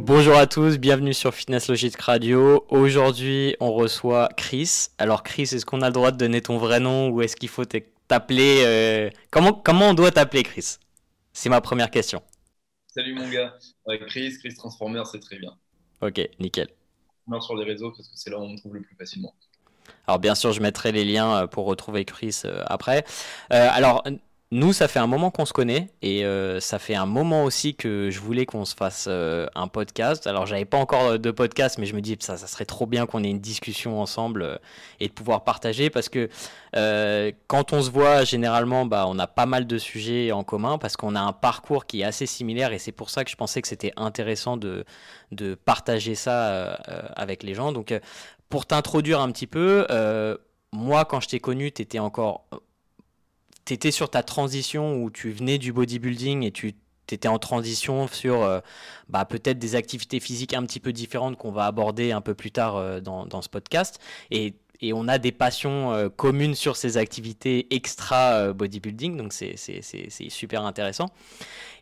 Bonjour à tous, bienvenue sur Fitness Logic Radio. Aujourd'hui, on reçoit Chris. Alors Chris, est-ce qu'on a le droit de donner ton vrai nom ou est-ce qu'il faut t'appeler euh, comment, comment on doit t'appeler Chris? C'est ma première question. Salut mon gars, Chris, Chris Transformer, c'est très bien. Ok, nickel. sur les réseaux parce que c'est là où on me trouve le plus facilement. Alors bien sûr, je mettrai les liens euh, pour retrouver Chris euh, après. alors nous, ça fait un moment qu'on se connaît et euh, ça fait un moment aussi que je voulais qu'on se fasse euh, un podcast. Alors, j'avais pas encore de podcast, mais je me dis ça, ça serait trop bien qu'on ait une discussion ensemble euh, et de pouvoir partager parce que quand on se voit, généralement, bah, on a pas mal de sujets en commun parce qu'on a un parcours qui est assez similaire et c'est pour ça que je pensais que c'était intéressant de, de partager ça avec les gens. Donc, pour t'introduire un petit peu, moi, quand je t'ai connu, tu étais encore tu étais sur ta transition où tu venais du bodybuilding et tu étais en transition sur euh, bah, peut-être des activités physiques un petit peu différentes qu'on va aborder un peu plus tard euh, dans, ce podcast. Et, on a des passions euh, communes sur ces activités extra bodybuilding, donc c'est super intéressant.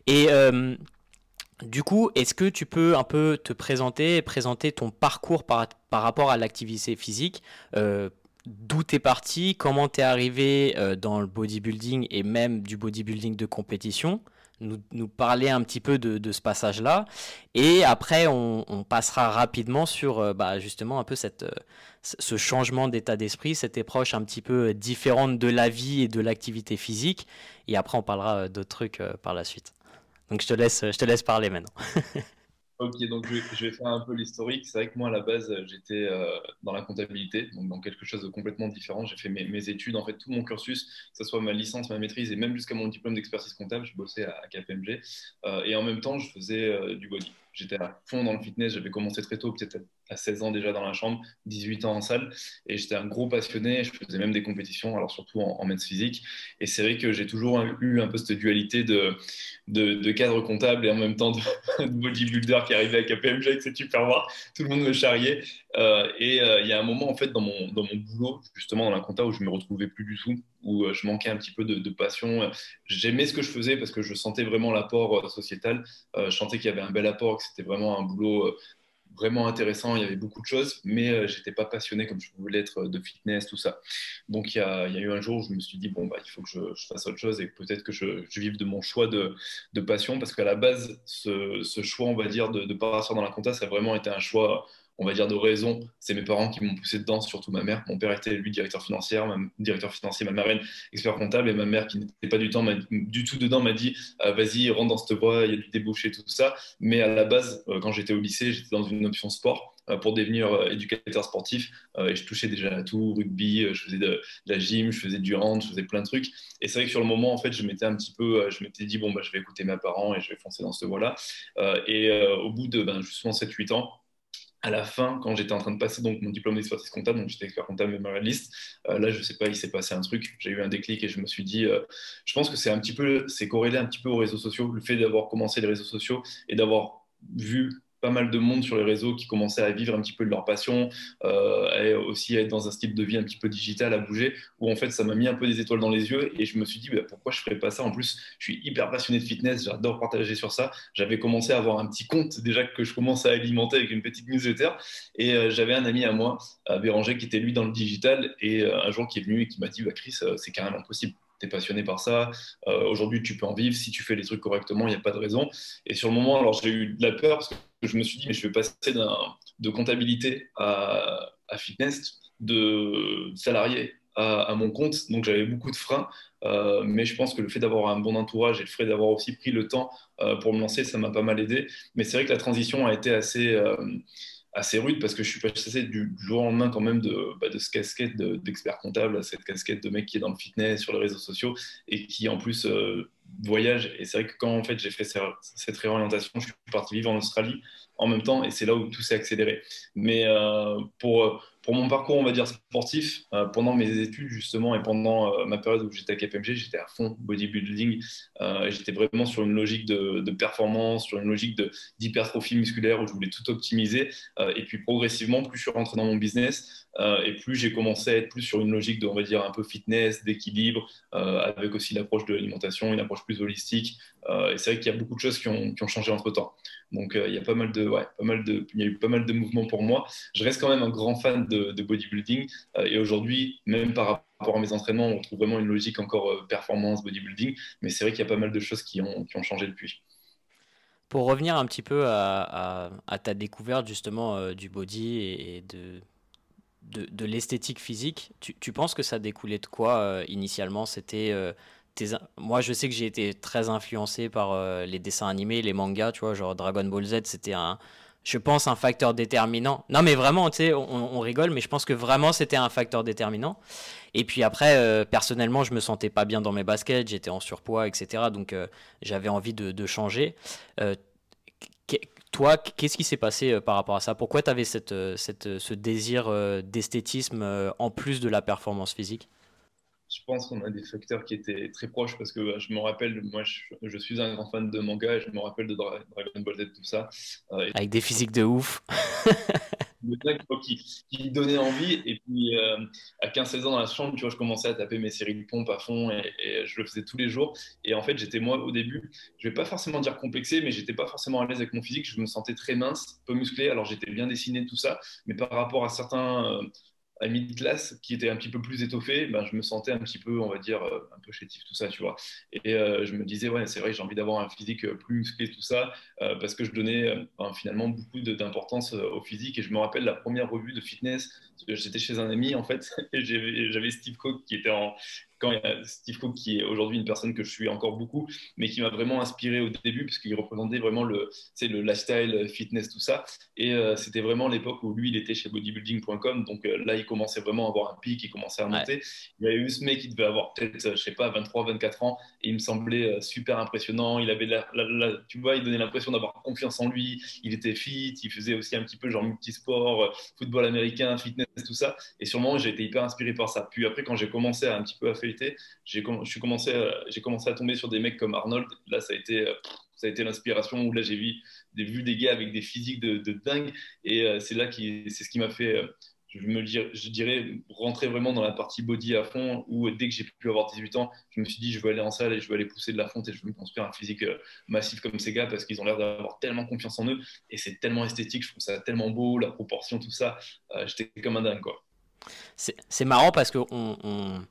Et du coup, est-ce que tu peux un peu te présenter, présenter ton parcours par, rapport à l'activité physique d'où t'es parti, comment t'es arrivé euh, dans le bodybuilding et même du bodybuilding de compétition? Nous, nous parler un petit peu de, ce passage-là. Et après, on, passera rapidement sur euh, bah, justement un peu cette, euh, ce changement d'état d'esprit, cette approche un petit peu différente de la vie et de l'activité physique. Et après, on parlera d'autres trucs par la suite. Donc je te laisse, je te laisse parler maintenant. Ok, donc je vais, faire un peu l'historique. C'est vrai que moi, à la base, j'étais euh, dans la comptabilité, donc dans quelque chose de complètement différent. J'ai fait mes, études, en fait, tout mon cursus, que ce soit ma licence, ma maîtrise et même jusqu'à mon diplôme d'expertise comptable, je bossais à, KPMG. Euh, et en même temps, je faisais euh, du body. J'étais à fond dans le fitness, j'avais commencé très tôt, peut-être à 16 ans déjà dans la chambre, 18 ans en salle, et j'étais un gros passionné, je faisais même des compétitions, alors surtout en, en physique, et c'est vrai que j'ai toujours eu un peu cette dualité de, cadre comptable et en même temps de, bodybuilder qui arrivait à KPMG avec ses voir, tout le monde me charriait, euh, et euh, il y a un moment en fait dans mon, dans mon boulot, justement dans la compta, où je me retrouvais plus du tout, où euh, je manquais un petit peu de, de passion, j'aimais ce que je faisais parce que je sentais vraiment l'apport sociétal, je sentais qu'il y avait un bel apport, que c'était vraiment un boulot vraiment intéressant, il y avait beaucoup de choses, mais euh, j'étais pas passionné comme je voulais être de fitness, tout ça. Donc il y, a, eu un jour où je me suis dit, bon, bah, il faut que je, fasse autre chose et peut-être que je, vive de mon choix de, passion, parce qu'à la base, ce, choix, on va dire, de, de partir dans la compta, ça a vraiment été un choix on va dire, de raison. C'est mes parents qui m'ont poussé dedans, surtout ma mère. Mon père était, lui, directeur financier, ma, directeur financier, ma marraine, expert comptable, et ma mère, qui n'était pas du, temps, du tout dedans, m'a dit euh, Vas-y, rentre dans cette voie, il y a du débouché, tout ça. Mais à la base, euh, quand j'étais au lycée, j'étais dans une option sport euh, pour devenir éducateur sportif. et je touchais déjà à tout, rugby, je faisais de, la gym, je faisais du hand, je faisais plein de trucs. Et c'est vrai que sur le moment, en fait, je m'étais un petit peu, je m'étais dit, bon, bah, je vais écouter mes parents et je vais foncer dans cette voie-là. et au bout de ben, justement 7-8 ans, à la fin, quand j'étais en train de passer mon diplôme d'expertise comptable, donc j'étais expert comptable mémorialiste, euh, là, je sais pas, il s'est passé un truc, j'ai eu un déclic et je me suis dit, euh, je pense que c'est un petit peu, c'est corrélé un petit peu aux réseaux sociaux, le fait d'avoir commencé les réseaux sociaux et d'avoir vu pas mal de monde sur les réseaux qui commençaient à vivre un petit peu de leur passion, euh, aussi à être dans un style de vie un petit peu digital, à bouger, où en fait ça m'a mis un peu des étoiles dans les yeux et je me suis dit bah, pourquoi je ferais pas ça? En plus, je suis hyper passionné de fitness, j'adore partager sur ça. J'avais commencé à avoir un petit compte déjà que je commence à alimenter avec une petite newsletter et euh, j'avais un ami à moi, Béranger, qui était lui dans le digital et euh, un jour qui est venu et qui m'a dit bah, Chris, c'est carrément possible tu es passionné par ça. Aujourd'hui, tu peux en vivre. Si tu fais les trucs correctement, il n'y a pas de raison. Et sur le moment, alors j'ai eu de la peur parce que je me suis dit, mais je vais passer de comptabilité à, fitness, de salarié à, mon compte. Donc j'avais beaucoup de freins. Euh, mais je pense que le fait d'avoir un bon entourage et le fait d'avoir aussi pris le temps euh, pour me lancer, ça m'a pas mal aidé. Mais c'est vrai que la transition a été assez assez rude parce que je suis passé du, jour au lendemain quand même de, bah, de ce casquette d'expert comptable à cette casquette de mec qui est dans le fitness, sur les réseaux sociaux et qui en plus euh, voyage. Et c'est vrai que quand en fait j'ai fait cette réorientation, je suis parti vivre en Australie en même temps et c'est là où tout s'est accéléré. Mais euh, pour, pour mon parcours, on va dire sportif, euh, pendant mes études justement et pendant euh, ma période où j'étais à KPMG, j'étais à fond bodybuilding. Euh, j'étais vraiment sur une logique de, performance, sur une logique d'hypertrophie musculaire où je voulais tout optimiser. et puis progressivement, plus je suis rentré dans mon business et plus j'ai commencé à être plus sur une logique de, on va dire, un peu fitness, d'équilibre, avec aussi l'approche de l'alimentation, une approche plus holistique. et c'est vrai qu'il y a beaucoup de choses qui ont, qui ont changé entre temps. Donc il y a pas mal de, ouais, pas mal de, il y a eu pas mal de mouvements pour moi. Je reste quand même un grand fan de, bodybuilding. Euh, et aujourd'hui, même par rapport à mes entraînements, on trouve vraiment une logique encore euh, performance, bodybuilding. Mais c'est vrai qu'il y a pas mal de choses qui ont, qui ont changé depuis. Pour revenir un petit peu à, ta découverte justement euh, du body et, de, de, l'esthétique physique, tu, penses que ça découlait de quoi initialement? C'était moi je sais que j'ai été très influencé par les dessins animés, les mangas, tu vois, genre Dragon Ball Z, c'était un, je pense, un facteur déterminant. Non, mais vraiment, on, rigole, mais je pense que vraiment, c'était un facteur déterminant. Et puis après, euh, personnellement, je me sentais pas bien dans mes baskets, j'étais en surpoids, etc. Donc, euh, j'avais envie de, changer. Euh, toi, qu'est-ce qui s'est passé par rapport à ça? Pourquoi tu avais ce désir d'esthétisme en plus de la performance physique? Je pense qu'on a des facteurs qui étaient très proches parce que je me rappelle, moi je, suis un grand fan de manga et je me rappelle de Dragon Ball Z, tout ça. Euh, Avec des physiques de ouf. qui, qui donnait envie. Et puis euh, à 15-16 ans dans la chambre, tu vois, je commençais à taper mes séries de pompe à fond et, je le faisais tous les jours. Et en fait, j'étais moi au début, je vais pas forcément dire complexé, mais j'étais pas forcément à l'aise avec mon physique. Je me sentais très mince, peu musclé. Alors j'étais bien dessiné, tout ça. Mais par rapport à certains. Euh, amis de classe qui était un petit peu plus étoffé, ben, je me sentais un petit peu, on va dire, euh, un peu chétif, tout ça, tu vois. Et euh, je me disais, ouais, c'est vrai, j'ai envie d'avoir un physique euh, plus musclé, tout ça, parce que je donnais ben, finalement beaucoup d'importance au physique. Et je me rappelle la première revue de fitness, j'étais chez un ami, en fait, et j'avais Steve Cook qui était en, quand il y a Steve Cook, qui est aujourd'hui une personne que je suis encore beaucoup, mais qui m'a vraiment inspiré au début, parce qu'il représentait vraiment le, le lifestyle, fitness, tout ça. Et euh, c'était vraiment l'époque où lui, il était chez bodybuilding.com. Donc euh, là, il commençait vraiment à avoir un pic, il commençait à monter. Il y a eu ce mec qui devait avoir peut-être, je sais pas, 23, 24 ans, et il me semblait euh, super impressionnant. Il avait, la, tu vois, il donnait l'impression d'avoir confiance en lui. Il était fit, il faisait aussi un petit peu genre multisport, football américain, fitness, tout ça. Et sûrement, j'ai été hyper inspiré par ça. Puis après, quand j'ai commencé à un petit peu à faire j'ai commencé, à, commencé à tomber sur des mecs comme Arnold. Là, ça a été, euh, été l'inspiration où là, j'ai vu des, vues des gars avec des physiques de, dingue. Et euh, c'est là qui, c'est ce qui m'a fait, euh, je, me, je dirais, rentrer vraiment dans la partie body à fond. Où dès que j'ai pu avoir 18 ans, je me suis dit, je veux aller en salle et je veux aller pousser de la fonte et je veux me construire un physique massif comme ces gars parce qu'ils ont l'air d'avoir tellement confiance en eux. Et c'est tellement esthétique, je trouve ça tellement beau, la proportion, tout ça. J'étais comme un dingue, quoi. C'est marrant parce que on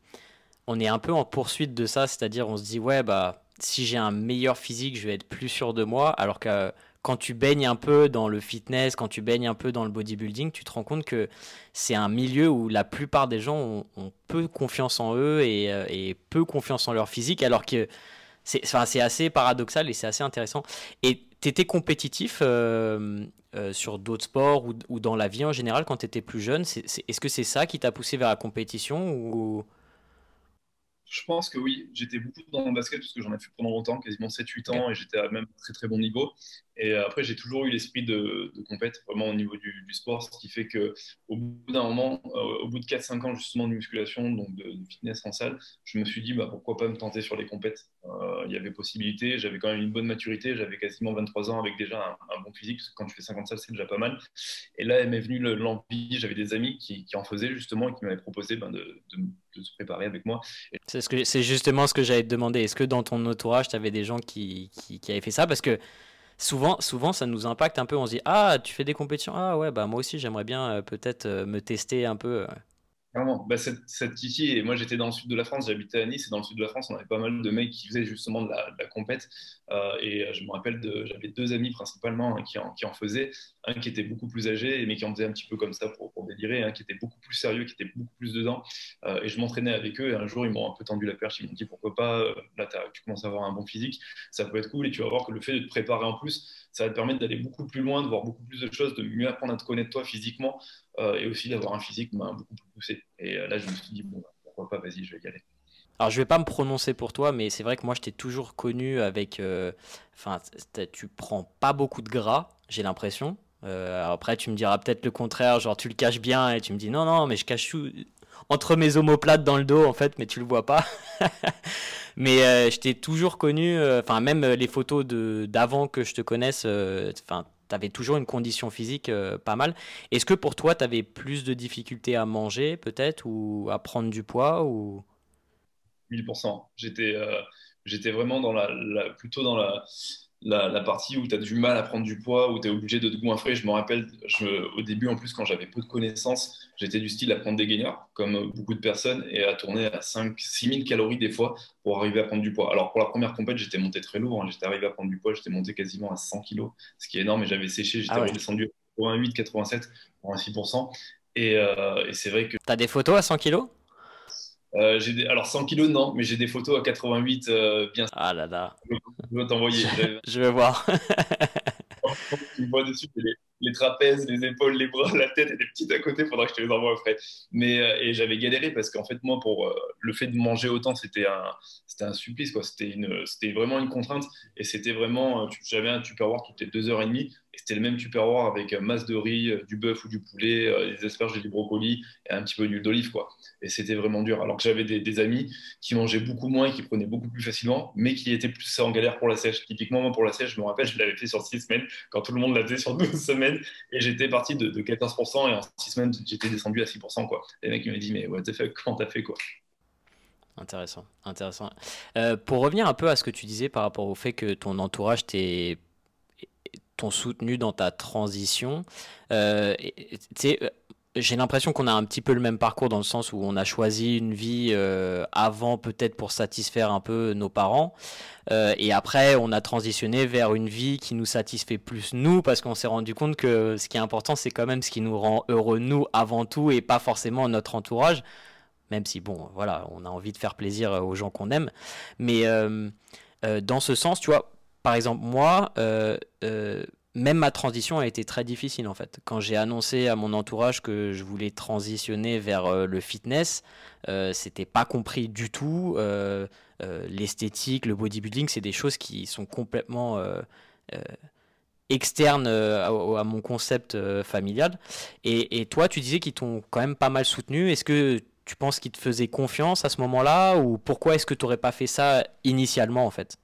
est un peu en poursuite de ça, c'est-à-dire on se dit ouais bah si j'ai un meilleur physique, je vais être plus sûr de moi, alors que quand tu baignes un peu dans le fitness, quand tu baignes un peu dans le bodybuilding, tu te rends compte que c'est un milieu où la plupart des gens ont, peu confiance en eux euh, et, peu confiance en leur physique, alors que c'est assez paradoxal et c'est assez intéressant. Et tu étais compétitif euh, euh, sur d'autres sports ou, ou, dans la vie en général quand tu étais plus jeune Est-ce que c'est ça qui t'a poussé vers la compétition. Je pense que oui, j'étais beaucoup dans le basket parce que j'en ai fait pendant longtemps, quasiment 7-8 ans, et j'étais à même très très bon niveau. Et euh, après, j'ai toujours eu l'esprit de, de compète, vraiment au niveau du, sport, ce qui fait que au bout d'un moment, euh, au bout de 4-5 ans justement de musculation, donc de, fitness en salle, je me suis dit bah, pourquoi pas me tenter sur les compètes. Euh, il y avait possibilité, j'avais quand même une bonne maturité, j'avais quasiment 23 ans avec déjà un, bon physique, parce que quand tu fais 50 salles, c'est déjà pas mal. Et là, m'est venue l'envie, j'avais des amis qui, qui, en faisaient justement et qui m'avaient proposé ben, de, de, se préparer avec moi. C'est ce justement ce que j'allais te demander. Est-ce que dans ton entourage, tu avais des gens qui, qui, qui avaient fait ça? Parce que souvent, ça nous impacte un peu. On se dit, ah, tu fais des compétitions? Ah ouais, bah moi aussi, j'aimerais bien euh, peut-être euh, me tester un peu. Vraiment, bah, cette, Titi, et moi j'étais dans le sud de la France, j'habitais à Nice, et dans le sud de la France, on avait pas mal de mecs qui faisaient justement de la, compète. Euh, et euh, je me rappelle, j'avais deux amis principalement hein, qui, en, faisaient, un qui était beaucoup plus âgé, mais qui en faisait un petit peu comme ça pour, pour délirer, un qui était beaucoup plus sérieux, qui était beaucoup plus dedans. Euh, et je m'entraînais avec eux, et un jour ils m'ont un peu tendu la perche, ils m'ont dit pourquoi pas, là tu commences à avoir un bon physique, ça peut être cool, et tu vas voir que le fait de te préparer en plus, ça va te permettre d'aller beaucoup plus loin, de voir beaucoup plus de choses, de mieux apprendre à te connaître toi physiquement, et aussi d'avoir un physique ben, beaucoup plus poussé. Et là je me suis dit, bon, pourquoi pas, vas-y, je vais y aller. Alors, je vais pas me prononcer pour toi, mais c'est vrai que moi, je t'ai toujours connu avec. Euh, enfin, tu prends pas beaucoup de gras, j'ai l'impression. après, tu me diras peut-être le contraire, genre tu le caches bien et tu me dis non, non, mais je cache tout entre mes omoplates dans le dos en fait, mais tu le vois pas. mais je t'ai toujours connu, enfin même les photos d'avant que je te connaisse, enfin avais toujours une condition physique euh, pas mal. Est-ce que pour toi, tu avais plus de difficultés à manger peut-être ou à prendre du poids ou... 1000%. J'étais euh, j'étais vraiment plutôt dans la, la, partie où tu as du mal à prendre du poids, où tu es obligé de te goinfrer. Je me rappelle, je, au début, en plus, quand j'avais peu de connaissances, j'étais du style à prendre des gainers, comme beaucoup de personnes, et à tourner à 5-6 000 calories des fois pour arriver à prendre du poids. Alors, pour la première compète, j'étais monté très lourd. Hein. j'étais arrivé à prendre du poids, j'étais monté quasiment à 100 kg, ce qui est énorme, et j'avais séché, j'étais ah redescendu à 88, 87 pour un 6%. Et, euh, et c'est vrai que. Tu as des photos à 100 kg euh, des... Alors 100 kilos, non, mais j'ai des photos à 88 euh, bien. Ah là là. Je vais t'envoyer. Je vais voir. tu vois dessus les, les, trapèzes, les épaules, les bras, la tête et des petites à côté. Faudra que je te les envoie après. Mais euh, et j'avais galéré parce qu'en fait moi pour le fait de manger autant c'était un c'était un supplice quoi. C'était une c'était vraiment une contrainte et c'était vraiment j'avais un tupperware toutes les deux heures et demie c'était le même tupperware avec masse de riz, du bœuf ou du poulet, des asperges et du brocoli et un petit peu d'huile d'olive quoi et c'était vraiment dur. Alors que j'avais des, amis qui mangeaient beaucoup moins et qui prenaient beaucoup plus facilement, mais qui étaient plus en galère pour la sèche. Typiquement, moi, pour la sèche, je me rappelle, je l'avais fait sur 6 semaines, quand tout le monde l'a fait sur 12 semaines, et j'étais parti de, 14%, et en 6 semaines, j'étais descendu à 6%. Quoi. Et les mecs, m'ont dit, mais what the fuck, comment t'as fait quoi? Intéressant, intéressant. Euh, pour revenir un peu à ce que tu disais par rapport au fait que ton entourage t'est t'ont soutenu dans ta transition. Euh, sais j'ai l'impression qu'on a un petit peu le même parcours dans le sens où on a choisi une vie euh, avant peut-être pour satisfaire un peu nos parents. Euh, et après on a transitionné vers une vie qui nous satisfait plus nous parce qu'on s'est rendu compte que ce qui est important c'est quand même ce qui nous rend heureux nous avant tout et pas forcément notre entourage. Même si bon voilà on a envie de faire plaisir aux gens qu'on aime. Mais euh, dans ce sens tu vois par exemple moi même ma transition a été très difficile en fait. Quand j'ai annoncé à mon entourage que je voulais transitionner vers euh, le fitness, euh, c'était pas compris du tout. Euh, l'esthétique, le bodybuilding, c'est des choses qui sont complètement externes à, mon concept familial. Et, et, toi, tu disais qu'ils t'ont quand même pas mal soutenu. Est-ce que tu penses qu'ils te faisaient confiance à ce moment-là ou pourquoi est-ce que tu n'aurais pas fait ça initialement en fait?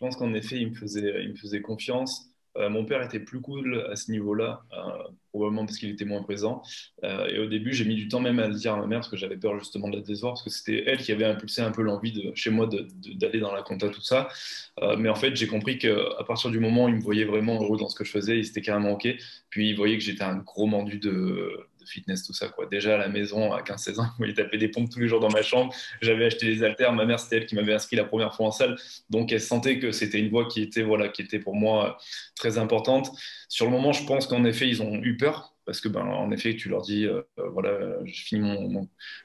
Pense qu'en effet, ils me faisaient, il me faisaient confiance. Euh, mon père était plus cool à ce niveau-là, euh, probablement parce qu'il était moins présent. Euh, et au début, j'ai mis du temps même à le dire à ma mère parce que j'avais peur justement de la décevoir parce que c'était elle qui avait impulsé un peu l'envie de, chez moi d'aller dans la compta, tout ça. mais en fait, j'ai compris qu'à partir du moment où il me voyait vraiment heureux dans ce que je faisais, il s'était carrément OK. Puis il voyait que j'étais un gros mendu de, fitness, tout ça. Quoi. Déjà à la maison, à 15-16 ans, il tapait des pompes tous les jours dans ma chambre. J'avais acheté des haltères. Ma mère, c'était elle qui m'avait inscrit la première fois en salle. Donc elle sentait que c'était une voie qui était, voilà, qui était pour moi très importante. Sur le moment, je pense qu'en effet, ils ont eu peur parce que, ben, en effet, tu leur dis, euh, voilà, je finis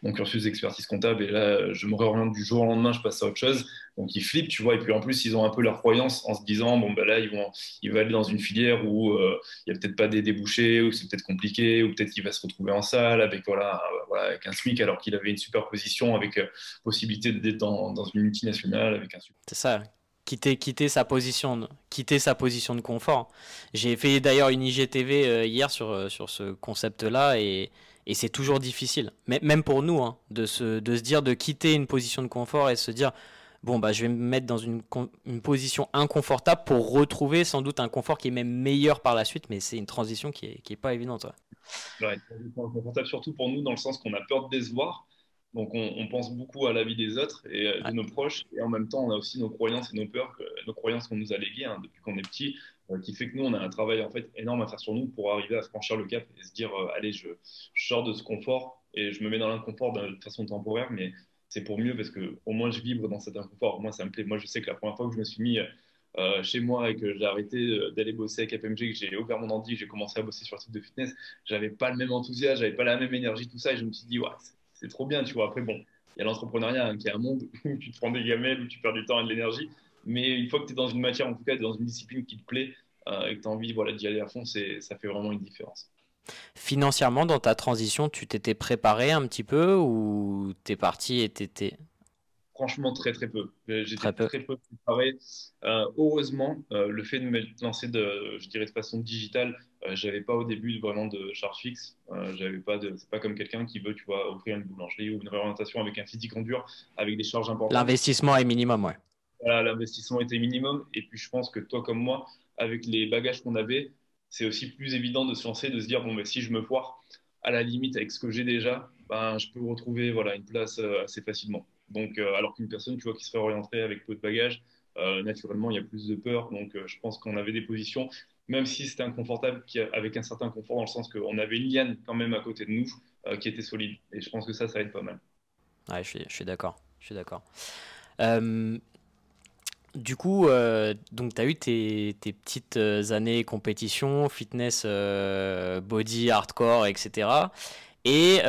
mon, cursus d'expertise comptable et là, je me réoriente du jour au lendemain, je passe à autre chose. Donc, ils flippent, tu vois. Et puis, en plus, ils ont un peu leur croyance en se disant, bon, ben là, ils vont, ils vont aller dans une filière où euh, il n'y a peut-être pas des débouchés, ou c'est peut-être compliqué, ou peut-être qu'il va se retrouver en salle avec, voilà, voilà avec un SMIC alors qu'il avait une super position avec euh, possibilité d'être dans, dans, une multinationale avec un super. C'est ça quitter, quitter, sa position, quitter sa position de confort. J'ai fait d'ailleurs une IGTV euh, hier sur, euh, sur ce concept-là et, et c'est toujours difficile, même pour nous, hein, de, se, de se dire de quitter une position de confort et se dire bon bah je vais me mettre dans une, une position inconfortable pour retrouver sans doute un confort qui est même meilleur par la suite, mais c'est une transition qui est, qui est pas évidente. Ouais. inconfortable surtout pour nous dans le sens qu'on a peur de décevoir donc on, pense beaucoup à la vie des autres et euh, de nos proches, et en même temps on a aussi nos croyances et nos peurs, nos croyances qu'on nous a léguées hein, depuis qu'on est petit, euh, qui fait que nous on a un travail en fait énorme à faire sur nous pour arriver à franchir le cap et se dire euh, allez je, sors de ce confort et je me mets dans l'inconfort de façon temporaire, mais c'est pour mieux parce que au moins je vibre dans cet inconfort. Moi ça me plaît. Moi je sais que la première fois que je me suis mis chez moi et que j'ai arrêté d'aller bosser avec APMG, que j'ai ouvert mon ordi, que j'ai commencé à bosser sur le type de fitness, j'avais pas le même enthousiasme, j'avais pas la même énergie, tout ça, et je me suis dit, ouais, c'est trop bien, tu vois. Après, bon, il y a l'entrepreneuriat hein, qui est un monde où tu te prends des gamelles, où tu perds du temps et de l'énergie. Mais une fois que tu es dans une matière, en tout cas, dans une discipline qui te plaît euh, et que tu as envie voilà, d'y aller à fond, ça fait vraiment une différence. Financièrement, dans ta transition, tu t'étais préparé un petit peu ou t'es parti et t'étais? Franchement, très très peu. Euh, j'étais très, très, peu préparé. Euh, heureusement, le fait de me lancer de, je dirais de façon digitale j'avais pas au début vraiment de charge fixe. j'avais pas de, c'est pas comme quelqu'un qui veut, tu vois, offrir une boulangerie ou une réorientation avec un physique en dur, avec des charges importantes. L'investissement est minimum, ouais. Voilà, l'investissement était minimum. Et puis je pense que toi comme moi, avec les bagages qu'on avait, c'est aussi plus évident de se lancer, de se dire bon, mais si je me foire, à la limite avec ce que j'ai déjà, ben, je peux retrouver voilà une place assez facilement. Donc, alors qu'une personne, tu vois, qui serait orientée avec peu de bagages, naturellement, il y a plus de peur. Donc, je pense qu'on avait des positions même si c'était inconfortable, avec un certain confort dans le sens qu'on avait une liane quand même à côté de nous euh, qui était solide. Et je pense que ça, ça être pas mal. Ouais, je suis, d'accord. Je suis d'accord. Euh, du coup, euh, donc tu as eu tes, petites années compétition, fitness, body, hardcore, etc. Et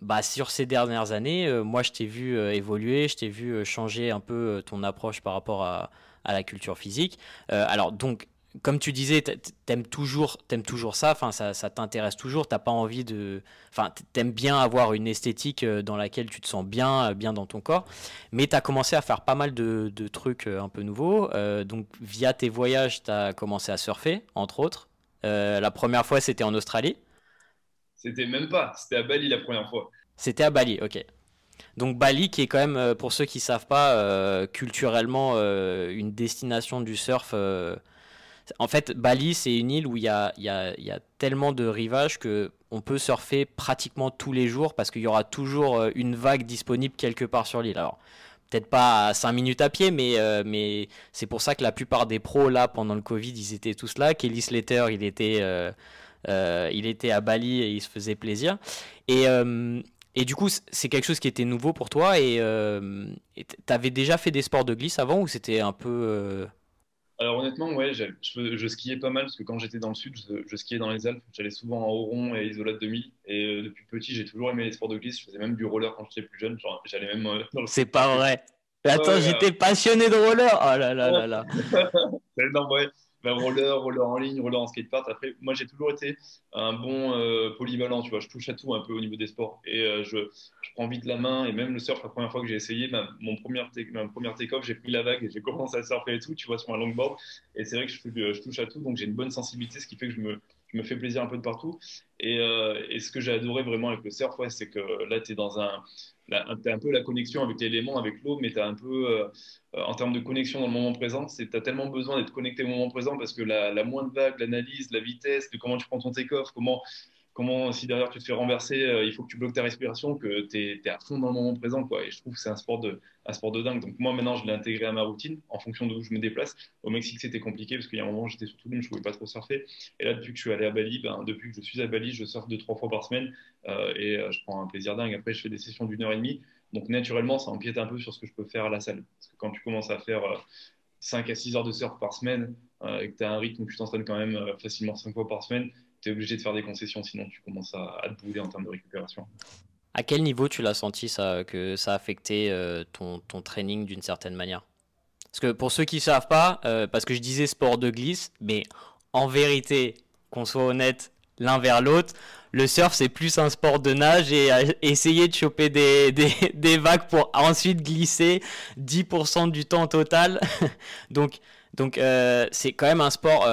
bah, sur ces dernières années, moi je t'ai vu évoluer, je t'ai vu changer un peu ton approche par rapport à, à la culture physique. alors donc comme tu disais, t'aimes toujours, aimes toujours ça, enfin ça, ça t'intéresse toujours, t'as pas envie de, enfin t'aimes bien avoir une esthétique euh, dans laquelle tu te sens bien, euh, bien dans ton corps, mais tu as commencé à faire pas mal de, trucs euh, un peu nouveaux. donc via tes voyages, tu as commencé à surfer, entre autres. la première fois, c'était en Australie. C'était même pas, c'était à Bali la première fois. C'était à Bali, ok. Donc Bali, qui est quand même, pour ceux qui savent pas, culturellement une destination du surf en fait, Bali, c'est une île où il y a, tellement de rivages que on peut surfer pratiquement tous les jours parce qu'il y aura toujours euh, une vague disponible quelque part sur l'île. Alors, peut-être pas à 5 minutes à pied, mais, euh, mais c'est pour ça que la plupart des pros, là, pendant le Covid, ils étaient tous là. Kelly Slater, il était, euh, il était à Bali et il se faisait plaisir. Et, et du coup, c'est quelque chose qui était nouveau pour toi. Et tu avais déjà fait des sports de glisse avant ou c'était un peu alors honnêtement, ouais, je, skiais pas mal parce que quand j'étais dans le sud, je, skiais dans les Alpes. J'allais souvent en Oron et Isolate 2000. Et euh, depuis petit, j'ai toujours aimé les sports de glisse. Je faisais même du roller quand j'étais plus jeune. J'allais même. Euh, C'est pas vrai. Attends, j'étais passionné de roller. Oh là là là là. non, ouais roller, roller en ligne, roller en skatepark. Après, moi, j'ai toujours été un bon euh, polyvalent, tu vois. Je touche à tout un peu au niveau des sports. Et euh, je, je, prends vite la main. Et même le surf, la première fois que j'ai essayé, ma, mon premier take-off, j'ai pris la vague et j'ai commencé à surfer et tout, tu vois, sur un longboard. Et c'est vrai que je, je, touche à tout. Donc, j'ai une bonne sensibilité, ce qui fait que je me, je me fais plaisir un peu de partout. Et, euh, et ce que j'ai adoré vraiment avec le surf, c'est que là, tu es dans un tu as un peu la connexion avec l'élément, avec l'eau, mais tu as un peu, euh, en termes de connexion dans le moment présent, tu as tellement besoin d'être connecté au moment présent parce que la, la moindre vague, l'analyse, la vitesse, de comment tu prends ton take-off, comment comment, si derrière tu te fais renverser, euh, il faut que tu bloques ta respiration, que tu es, à fond dans le moment présent. Quoi. Et je trouve que c'est un sport, de, de dingue. Donc moi, maintenant, je l'ai intégré à ma routine en fonction d'où je me déplace. Au Mexique, c'était compliqué parce qu'il y a un moment, j'étais sur Toulouse, je ne pouvais pas trop surfer. Et là, depuis que je suis allé à Bali, ben, depuis que je suis à Bali, je surfe deux, trois fois par semaine euh, et euh, je prends un plaisir dingue. Après, je fais des sessions d'une heure et demie. Donc naturellement, ça empiète un peu sur ce que je peux faire à la salle. Parce que quand tu commences à faire 5 à 6 heures de surf par semaine et que tu as un rythme où tu t'entraînes quand même facilement 5 fois par semaine, obligé de faire des concessions, sinon tu commences à, te bouler en termes de récupération. À quel niveau tu l'as senti ça, que ça a affecté euh, ton, ton, training d'une certaine manière? Parce que pour ceux qui ne savent pas, euh, parce que je disais sport de glisse, mais en vérité, qu'on soit honnête l'un vers l'autre, le surf c'est plus un sport de nage et essayer de choper des, des, des vagues pour ensuite glisser 10% du temps total. donc donc euh, c'est quand même un sport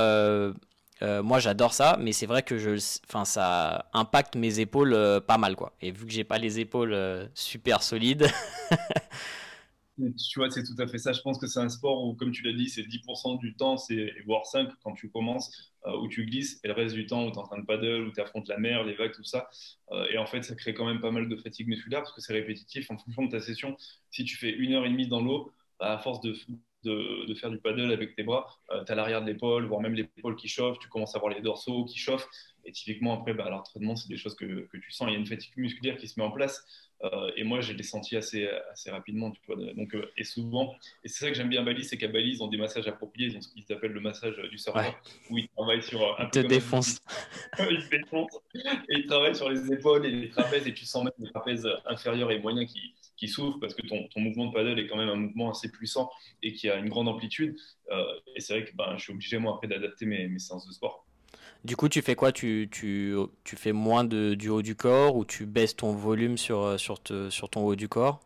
euh, moi, j'adore ça, mais c'est vrai que je, enfin, ça impacte mes épaules euh, pas mal, quoi. Et vu que j'ai pas les épaules euh, super solides. tu vois, c'est tout à fait ça. Je pense que c'est un sport où, comme tu l'as dit, c'est 10% du temps, c'est voire 5 quand tu commences, où tu glisses, et le reste du temps où tu es en train de paddle, où tu affrontes la mer, les vagues, tout ça. et en fait, ça crée quand même pas mal de fatigue musculaire parce que c'est répétitif en fonction de ta session. Si tu fais une heure et demie dans l'eau, bah, à force de, de, faire du paddle avec tes bras, euh, tu as l'arrière de l'épaule, voire même l'épaule qui chauffe, tu commences à voir les dorsaux qui chauffent. Et typiquement, après, bah, l'entraînement, c'est des choses que, que, tu sens. Il y a une fatigue musculaire qui se met en place. Euh, et moi, je l'ai senti assez, assez rapidement. Tu vois. Donc, euh, et souvent, et c'est ça que j'aime bien à Bali, c'est qu'à Bali, ils ont des massages appropriés. Ils ont ce qu'ils appellent le massage du surfeur, où ils travaillent sur. Un te défonce. ils te défoncent. Et ils travaillent sur les épaules et les trapèzes. Et tu sens même les trapèzes inférieurs et moyens qui, qui souffre parce que ton, ton, mouvement de paddle est quand même un mouvement assez puissant et qui a une grande amplitude. Euh, et c'est vrai que ben, je suis obligé, moi, après, d'adapter mes, mes, séances de sport. Du coup, tu fais quoi? Tu, tu, tu, fais moins de, du haut du corps ou tu baisses ton volume sur, euh, sur, te, sur ton haut du corps?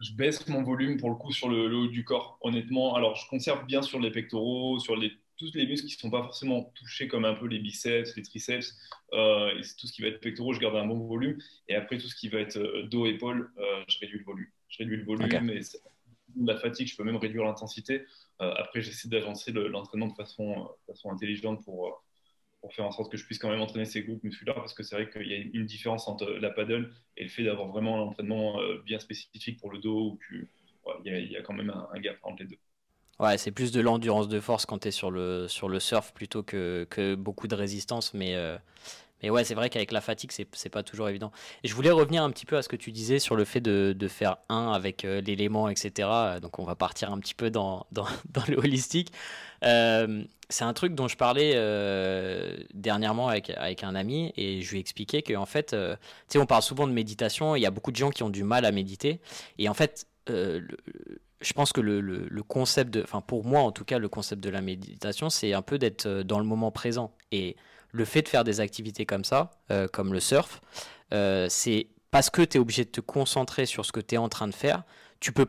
Je baisse mon volume pour le coup sur le, haut du corps, honnêtement. Alors, je conserve bien sur les pectoraux, sur les tous les muscles qui ne sont pas forcément touchés comme un peu les biceps, les triceps, euh, et tout ce qui va être pectoraux, je garde un bon volume. Et après, tout ce qui va être euh, dos, épaule, euh, je réduis le volume. Je réduis le volume et la fatigue, je peux même réduire l'intensité. après, j'essaie d'agencer l'entraînement de façon, façon intelligente pour, pour faire en sorte que je puisse quand même entraîner ces groupes musculaires parce que c'est vrai qu'il y a une différence entre la paddle et le fait d'avoir vraiment un entraînement bien spécifique pour le dos où il, y a, quand même un gap entre les deux. Ouais, c'est plus de l'endurance de force quand tu es sur le, sur le surf plutôt que, que beaucoup de résistance. Mais, euh, mais ouais, c'est vrai qu'avec la fatigue, c'est, pas toujours évident. Et je voulais revenir un petit peu à ce que tu disais sur le fait de, de faire un avec euh, l'élément, etc. Donc on va partir un petit peu dans, dans, le holistique. Euh, c'est un truc dont je parlais dernièrement avec, avec un ami et je lui expliquais qu'en fait, tu sais, on parle souvent de méditation. Il y a beaucoup de gens qui ont du mal à méditer. Et en fait, le, je pense que le, concept de, enfin pour moi en tout cas, le concept de la méditation, c'est un peu d'être euh, dans le moment présent. Et le fait de faire des activités comme ça, euh, comme le surf, euh, c'est parce que tu es obligé de te concentrer sur ce que tu es en train de faire. Tu peux.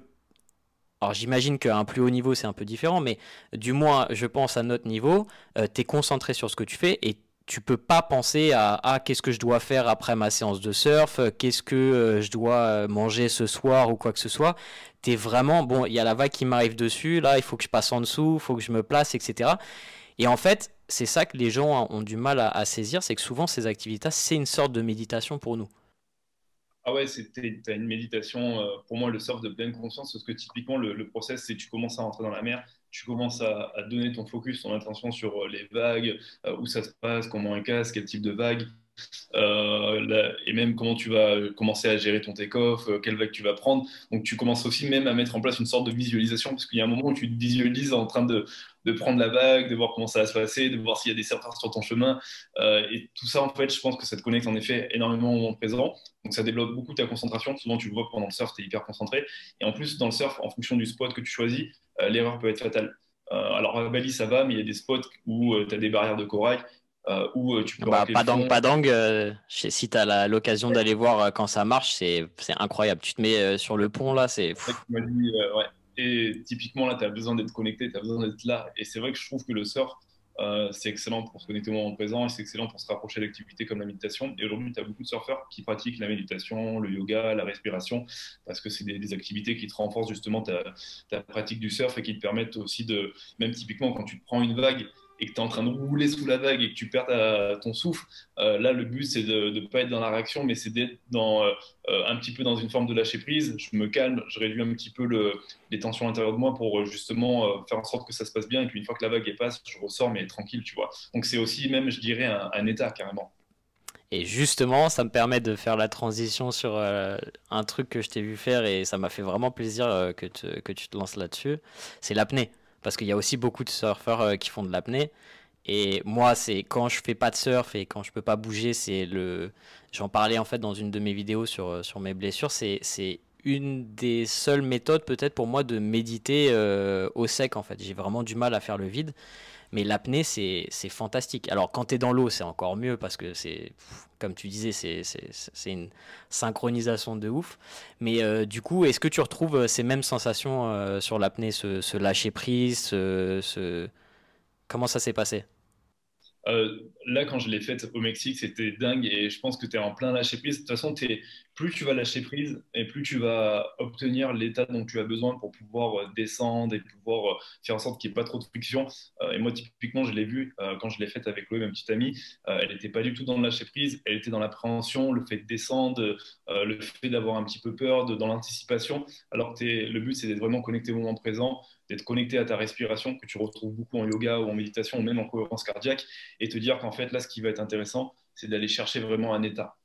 Alors j'imagine qu'à un plus haut niveau, c'est un peu différent, mais du moins, je pense à notre niveau, tu es concentré sur ce que tu fais et tu peux pas penser à ah, qu'est-ce que je dois faire après ma séance de surf, qu'est-ce que je dois manger ce soir ou quoi que ce soit? Tu vraiment, bon, il y a la vague qui m'arrive dessus, là, il faut que je passe en dessous, il faut que je me place, etc. Et en fait, c'est ça que les gens ont du mal à, saisir, c'est que souvent ces activités, c'est une sorte de méditation pour nous. Ah ouais, as une méditation, euh, pour moi, le surf de pleine conscience, parce que typiquement, le, le process, c'est tu commences à rentrer dans la mer, tu commences à, donner ton focus, ton attention sur euh, les vagues, euh, où ça se passe, comment elles casse, quel type de vague, euh, et même comment tu vas commencer à gérer ton take-off, euh, quelle vague tu vas prendre. Donc tu commences aussi même à mettre en place une sorte de visualisation, parce qu'il y a un moment où tu te visualises en train de, de, prendre la vague, de voir comment ça va se passer, de voir s'il y a des surfeurs sur ton chemin. Euh, et tout ça, en fait, je pense que ça te connecte en effet énormément au moment présent. Donc ça développe beaucoup ta concentration. Souvent, tu le vois pendant le surf, tu es hyper concentré. Et en plus, dans le surf, en fonction du spot que tu choisis, l'erreur peut être fatale. alors à Bali, ça va, mais il y a des spots où tu as des barrières de corail euh, où euh, tu peux bah, Padang, Padang euh, si tu as l'occasion d'aller voir quand ça marche, c'est incroyable. Tu te mets sur le pont là, c'est. Ouais. Et typiquement là, tu as besoin d'être connecté, tu as besoin d'être là. Et c'est vrai que je trouve que le surf, c'est excellent pour se connecter au moment présent et c'est excellent pour se rapprocher d'activités comme la méditation. Et aujourd'hui, tu as beaucoup de surfeurs qui pratiquent la méditation, le yoga, la respiration, parce que c'est des, activités qui te renforcent justement ta, ta, pratique du surf et qui te permettent aussi de, même typiquement quand tu te prends une vague et que tu es en train de rouler sous la vague et que tu perds ton souffle, euh, là, le but, c'est de ne pas être dans la réaction, mais c'est d'être euh, euh, un petit peu dans une forme de lâcher prise. Je me calme, je réduis un petit peu le, les tensions intérieures de moi pour justement faire en sorte que ça se passe bien. Et puis, une fois que la vague est passe, je ressors, mais tranquille, tu vois. Donc, c'est aussi même, je dirais, un, état carrément. Et justement, ça me permet de faire la transition sur un truc que je t'ai vu faire et ça m'a fait vraiment plaisir que tu te lances là-dessus. C'est l'apnée parce qu'il y a aussi beaucoup de surfeurs euh, qui font de l'apnée. Et moi, c'est quand je fais pas de surf et quand je peux pas bouger, c'est le. J'en parlais en fait dans une de mes vidéos sur, euh, mes blessures. C'est, une des seules méthodes peut-être pour moi de méditer euh, au sec en. J'ai vraiment du mal à faire le vide. Mais l'apnée, c'est fantastique. Alors, quand tu es dans l'eau, c'est encore mieux parce que c'est, comme tu disais, c'est une synchronisation de ouf. Mais euh, du coup, est-ce que tu retrouves euh, ces mêmes sensations euh, sur l'apnée, ce, lâcher prise, ce... comment ça s'est passé? Là, quand je l'ai faite au Mexique, c'était dingue et je pense que tu es en plein lâcher prise. De toute façon, es, plus tu vas lâcher prise et plus tu vas obtenir l'état dont tu as besoin pour pouvoir euh, descendre et pouvoir euh, faire en sorte qu'il n'y ait pas trop de friction. Euh, et moi, typiquement, je l'ai vu quand je l'ai faite avec Chloé, ma petite amie. elle n'était pas du tout dans le lâcher prise, elle était dans l'appréhension, le fait de descendre, le fait d'avoir un petit peu peur, dans l'anticipation. Alors que le but, c'est d'être vraiment connecté au moment présent, d'être connecté à ta respiration, que tu retrouves beaucoup en yoga ou en méditation ou même en cohérence cardiaque, et te dire qu'en fait, là, ce qui va être intéressant, c'est d'aller chercher vraiment un état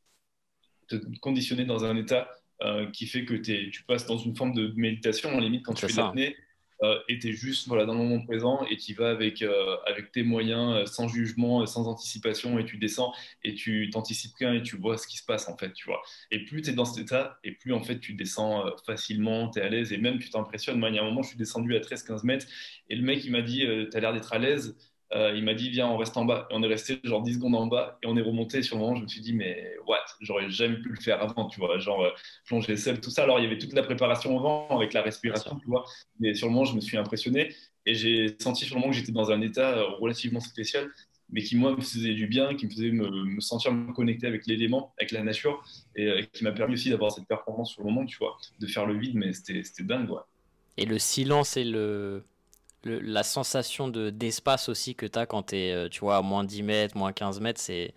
te conditionner dans un état euh, qui fait que tu passes dans une forme de méditation, en limite, quand tu fais l'apnée, euh, et tu es juste voilà, dans le moment présent et tu vas avec, euh, avec tes moyens, sans jugement, sans anticipation, et tu descends et tu t'anticipes rien et tu vois ce qui se passe, en fait, tu vois. Et plus tu es dans cet état, et plus, en fait, tu descends facilement, tu es à l'aise, et même tu t'impressionnes. Moi, il y a un moment, je suis descendu à 13-15 mètres, et le mec, il m'a dit, tu as l'air d'être à l'aise. Euh, il m'a dit viens on reste en bas. Et on est resté genre 10 secondes en bas et on est remonté. Sur le moment je me suis dit mais what? J'aurais jamais pu le faire avant tu vois. Genre euh, plonger seul tout ça. Alors il y avait toute la préparation au vent avec la respiration tu vois. Mais sur le moment je me suis impressionné. Et j'ai senti sur le moment que j'étais dans un état relativement spécial, mais qui, moi, me faisait du bien, qui me faisait me, sentir me connecter avec l'élément, avec la nature, et qui m'a permis aussi d'avoir cette performance sur le moment, tu vois, de faire le vide, mais c'était dingue, ouais. Et le silence et le, la sensation de, d'espace aussi que tu as quand tu es, euh, tu vois, à moins 10 mètres, moins 15 mètres, c'est,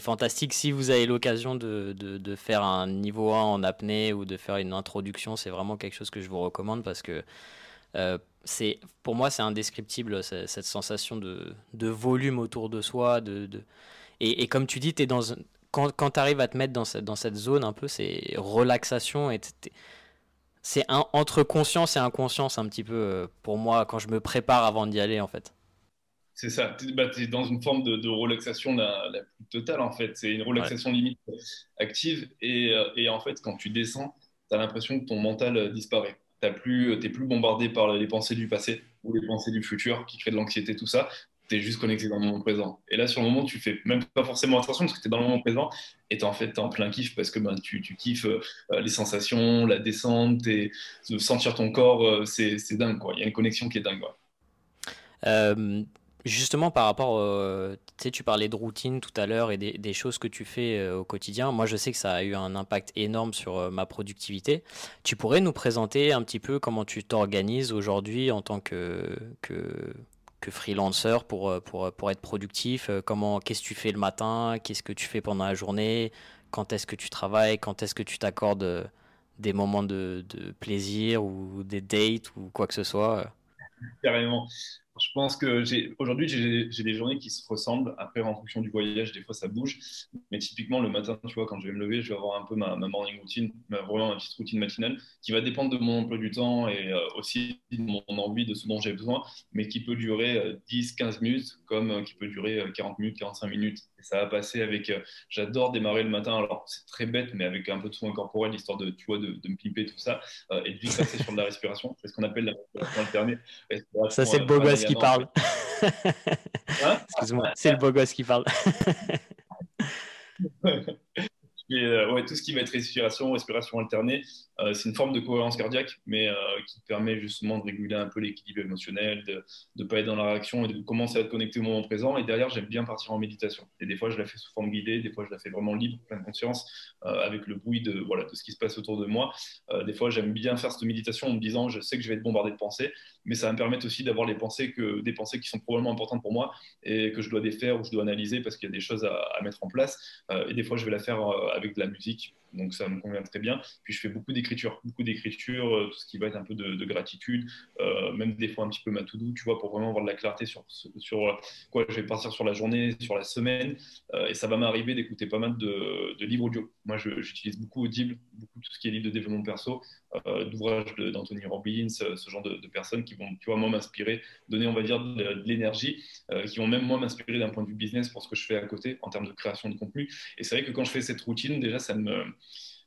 fantastique. Si vous avez l'occasion de, de, faire un niveau 1 en apnée ou de faire une introduction, c'est vraiment quelque chose que je vous recommande parce que euh, pour moi, c'est indescriptible cette sensation de, de volume autour de soi. De. Et, et comme tu dis, es dans, quand, quand tu arrives à te mettre dans cette, dans cette zone un peu, c'est relaxation c'est entre conscience et inconscience un petit peu euh, pour moi quand je me prépare avant d'y aller en fait. C'est ça, tu es, bah, dans une forme de, relaxation la, plus totale en fait. C'est une relaxation limite active et, euh, et, en fait quand tu descends, tu as l'impression que ton mental euh, disparaît. Tu n'es plus, plus bombardé par les pensées du passé ou les pensées du futur qui créent de l'anxiété, tout ça tu es juste connecté dans le moment présent. Et là, sur le moment, tu fais même pas forcément attention parce que tu es dans le moment présent et tu en fait en plein kiff parce que ben, tu, tu kiffes euh, les sensations, la descente, et de sentir ton corps, euh, c'est dingue. Il y a une connexion qui est dingue. Euh, justement, par rapport, tu tu parlais de routine tout à l'heure et des, des, choses que tu fais au quotidien. Moi, je sais que ça a eu un impact énorme sur ma productivité. Tu pourrais nous présenter un petit peu comment tu t'organises aujourd'hui en tant que, que freelancer pour, euh, pour, euh, pour être productif euh, Comment, qu'est-ce que tu fais le matin Qu'est-ce que tu fais pendant la journée Quand est-ce que tu travailles Quand est-ce que tu t'accordes des moments de, plaisir ou des dates ou quoi que ce soit. Je pense que aujourd'hui j'ai des journées qui se ressemblent. Après, en fonction du voyage, des fois ça bouge. Mais typiquement le matin, tu vois, quand je vais me lever, je vais avoir un peu ma, morning routine, ma, vraiment ma petite routine matinale, qui va dépendre de mon emploi du temps et euh, aussi de mon envie, de ce dont j'ai besoin, mais qui peut durer 10-15 euh, minutes, comme euh, qui peut durer 40 minutes, 45 minutes. Ça va passer avec. J'adore démarrer le matin. Alors c'est très bête, mais avec un peu de soin corporel, histoire de, tu vois, de, de me pimper tout ça et de vite passer sur de la respiration. C'est ce qu'on appelle la respiration alternée. Ça c'est le beau gosse qui parle. Hein? Excuse-moi, c'est le beau gosse qui parle. Euh, ouais, tout ce qui va être respiration, respiration alternée, euh, c'est une forme de cohérence cardiaque, mais euh, qui permet justement de réguler un peu l'équilibre émotionnel, de ne pas être dans la réaction et de commencer à être connecté au moment présent. Et derrière, j'aime bien partir en méditation. Et des fois, je la fais sous forme guidée, des fois, je la fais vraiment libre, pleine conscience, avec le bruit de, voilà, de ce qui se passe autour de moi. des fois, j'aime bien faire cette méditation en me disant, je sais que je vais être bombardé de pensées, mais ça va me permettre aussi d'avoir des pensées qui sont probablement importantes pour moi et que je dois défaire ou je dois analyser parce qu'il y a des choses à, à mettre en place. et des fois, je vais la faire avec de la musique donc ça me convient très bien. Puis je fais beaucoup d'écriture, beaucoup d'écriture, euh, tout ce qui va être un peu de, gratitude, euh, même des fois un petit peu ma to-do, tu vois, pour vraiment avoir de la clarté sur, sur euh, quoi je vais partir sur la journée, sur la semaine. et ça va m'arriver d'écouter pas mal de, livres audio. Moi, j'utilise beaucoup Audible, beaucoup tout ce qui est livre de développement perso, d'ouvrages d'Anthony Robbins, ce genre de, personnes qui vont, tu vois, moi m'inspirer, donner, on va dire, de, l'énergie, qui vont même moi m'inspirer d'un point de vue business pour ce que je fais à côté en termes de création de contenu. Et c'est vrai que quand je fais cette routine, déjà, ça me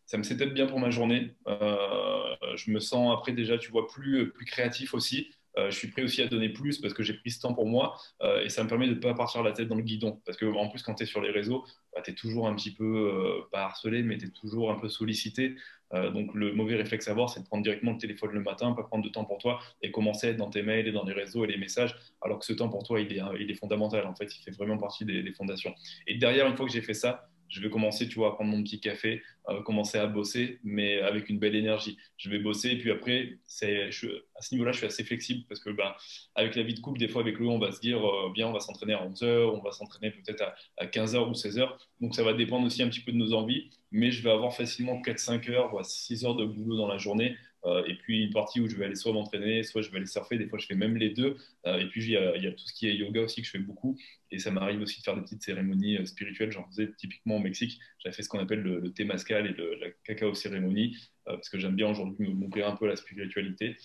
ça me setup bien pour ma journée. Euh, je me sens après déjà, tu vois, plus, plus créatif aussi. Euh, je suis prêt aussi à donner plus parce que j'ai pris ce temps pour moi euh, et ça me permet de ne pas partir la tête dans le guidon. Parce qu'en plus, quand tu es sur les réseaux, bah, tu es toujours un petit peu, pas harcelé, mais tu es toujours un peu sollicité. donc le mauvais réflexe à avoir, c'est de prendre directement le téléphone le matin, pas prendre de temps pour toi et commencer à être dans tes mails et dans les réseaux et les messages, alors que ce temps pour toi, il est, il est fondamental. En fait, il fait vraiment partie des fondations. Et derrière, une fois que j'ai fait ça, je vais commencer, tu vois, à prendre mon petit café, à commencer à bosser, mais avec une belle énergie. Je vais bosser et puis après, à ce niveau-là, je suis assez flexible parce que ben, avec la vie de couple, des fois avec lui, on va se dire, euh, bien, on va s'entraîner à 11 heures, on va s'entraîner peut-être à, à, 15 heures ou 16 heures. Donc ça va dépendre aussi un petit peu de nos envies, mais je vais avoir facilement 4-5 heures, voire 6 heures de boulot dans la journée et puis une partie où je vais aller soit m'entraîner, soit je vais aller surfer. Des fois, je fais même les deux. Euh, et puis, il y, a, tout ce qui est yoga aussi que je fais beaucoup. Et ça m'arrive aussi de faire des petites cérémonies euh, spirituelles. J'en faisais typiquement au Mexique. J'avais fait ce qu'on appelle le, thé mascal et la cacao cérémonie, parce que j'aime bien aujourd'hui m'ouvrir un peu à la spiritualité.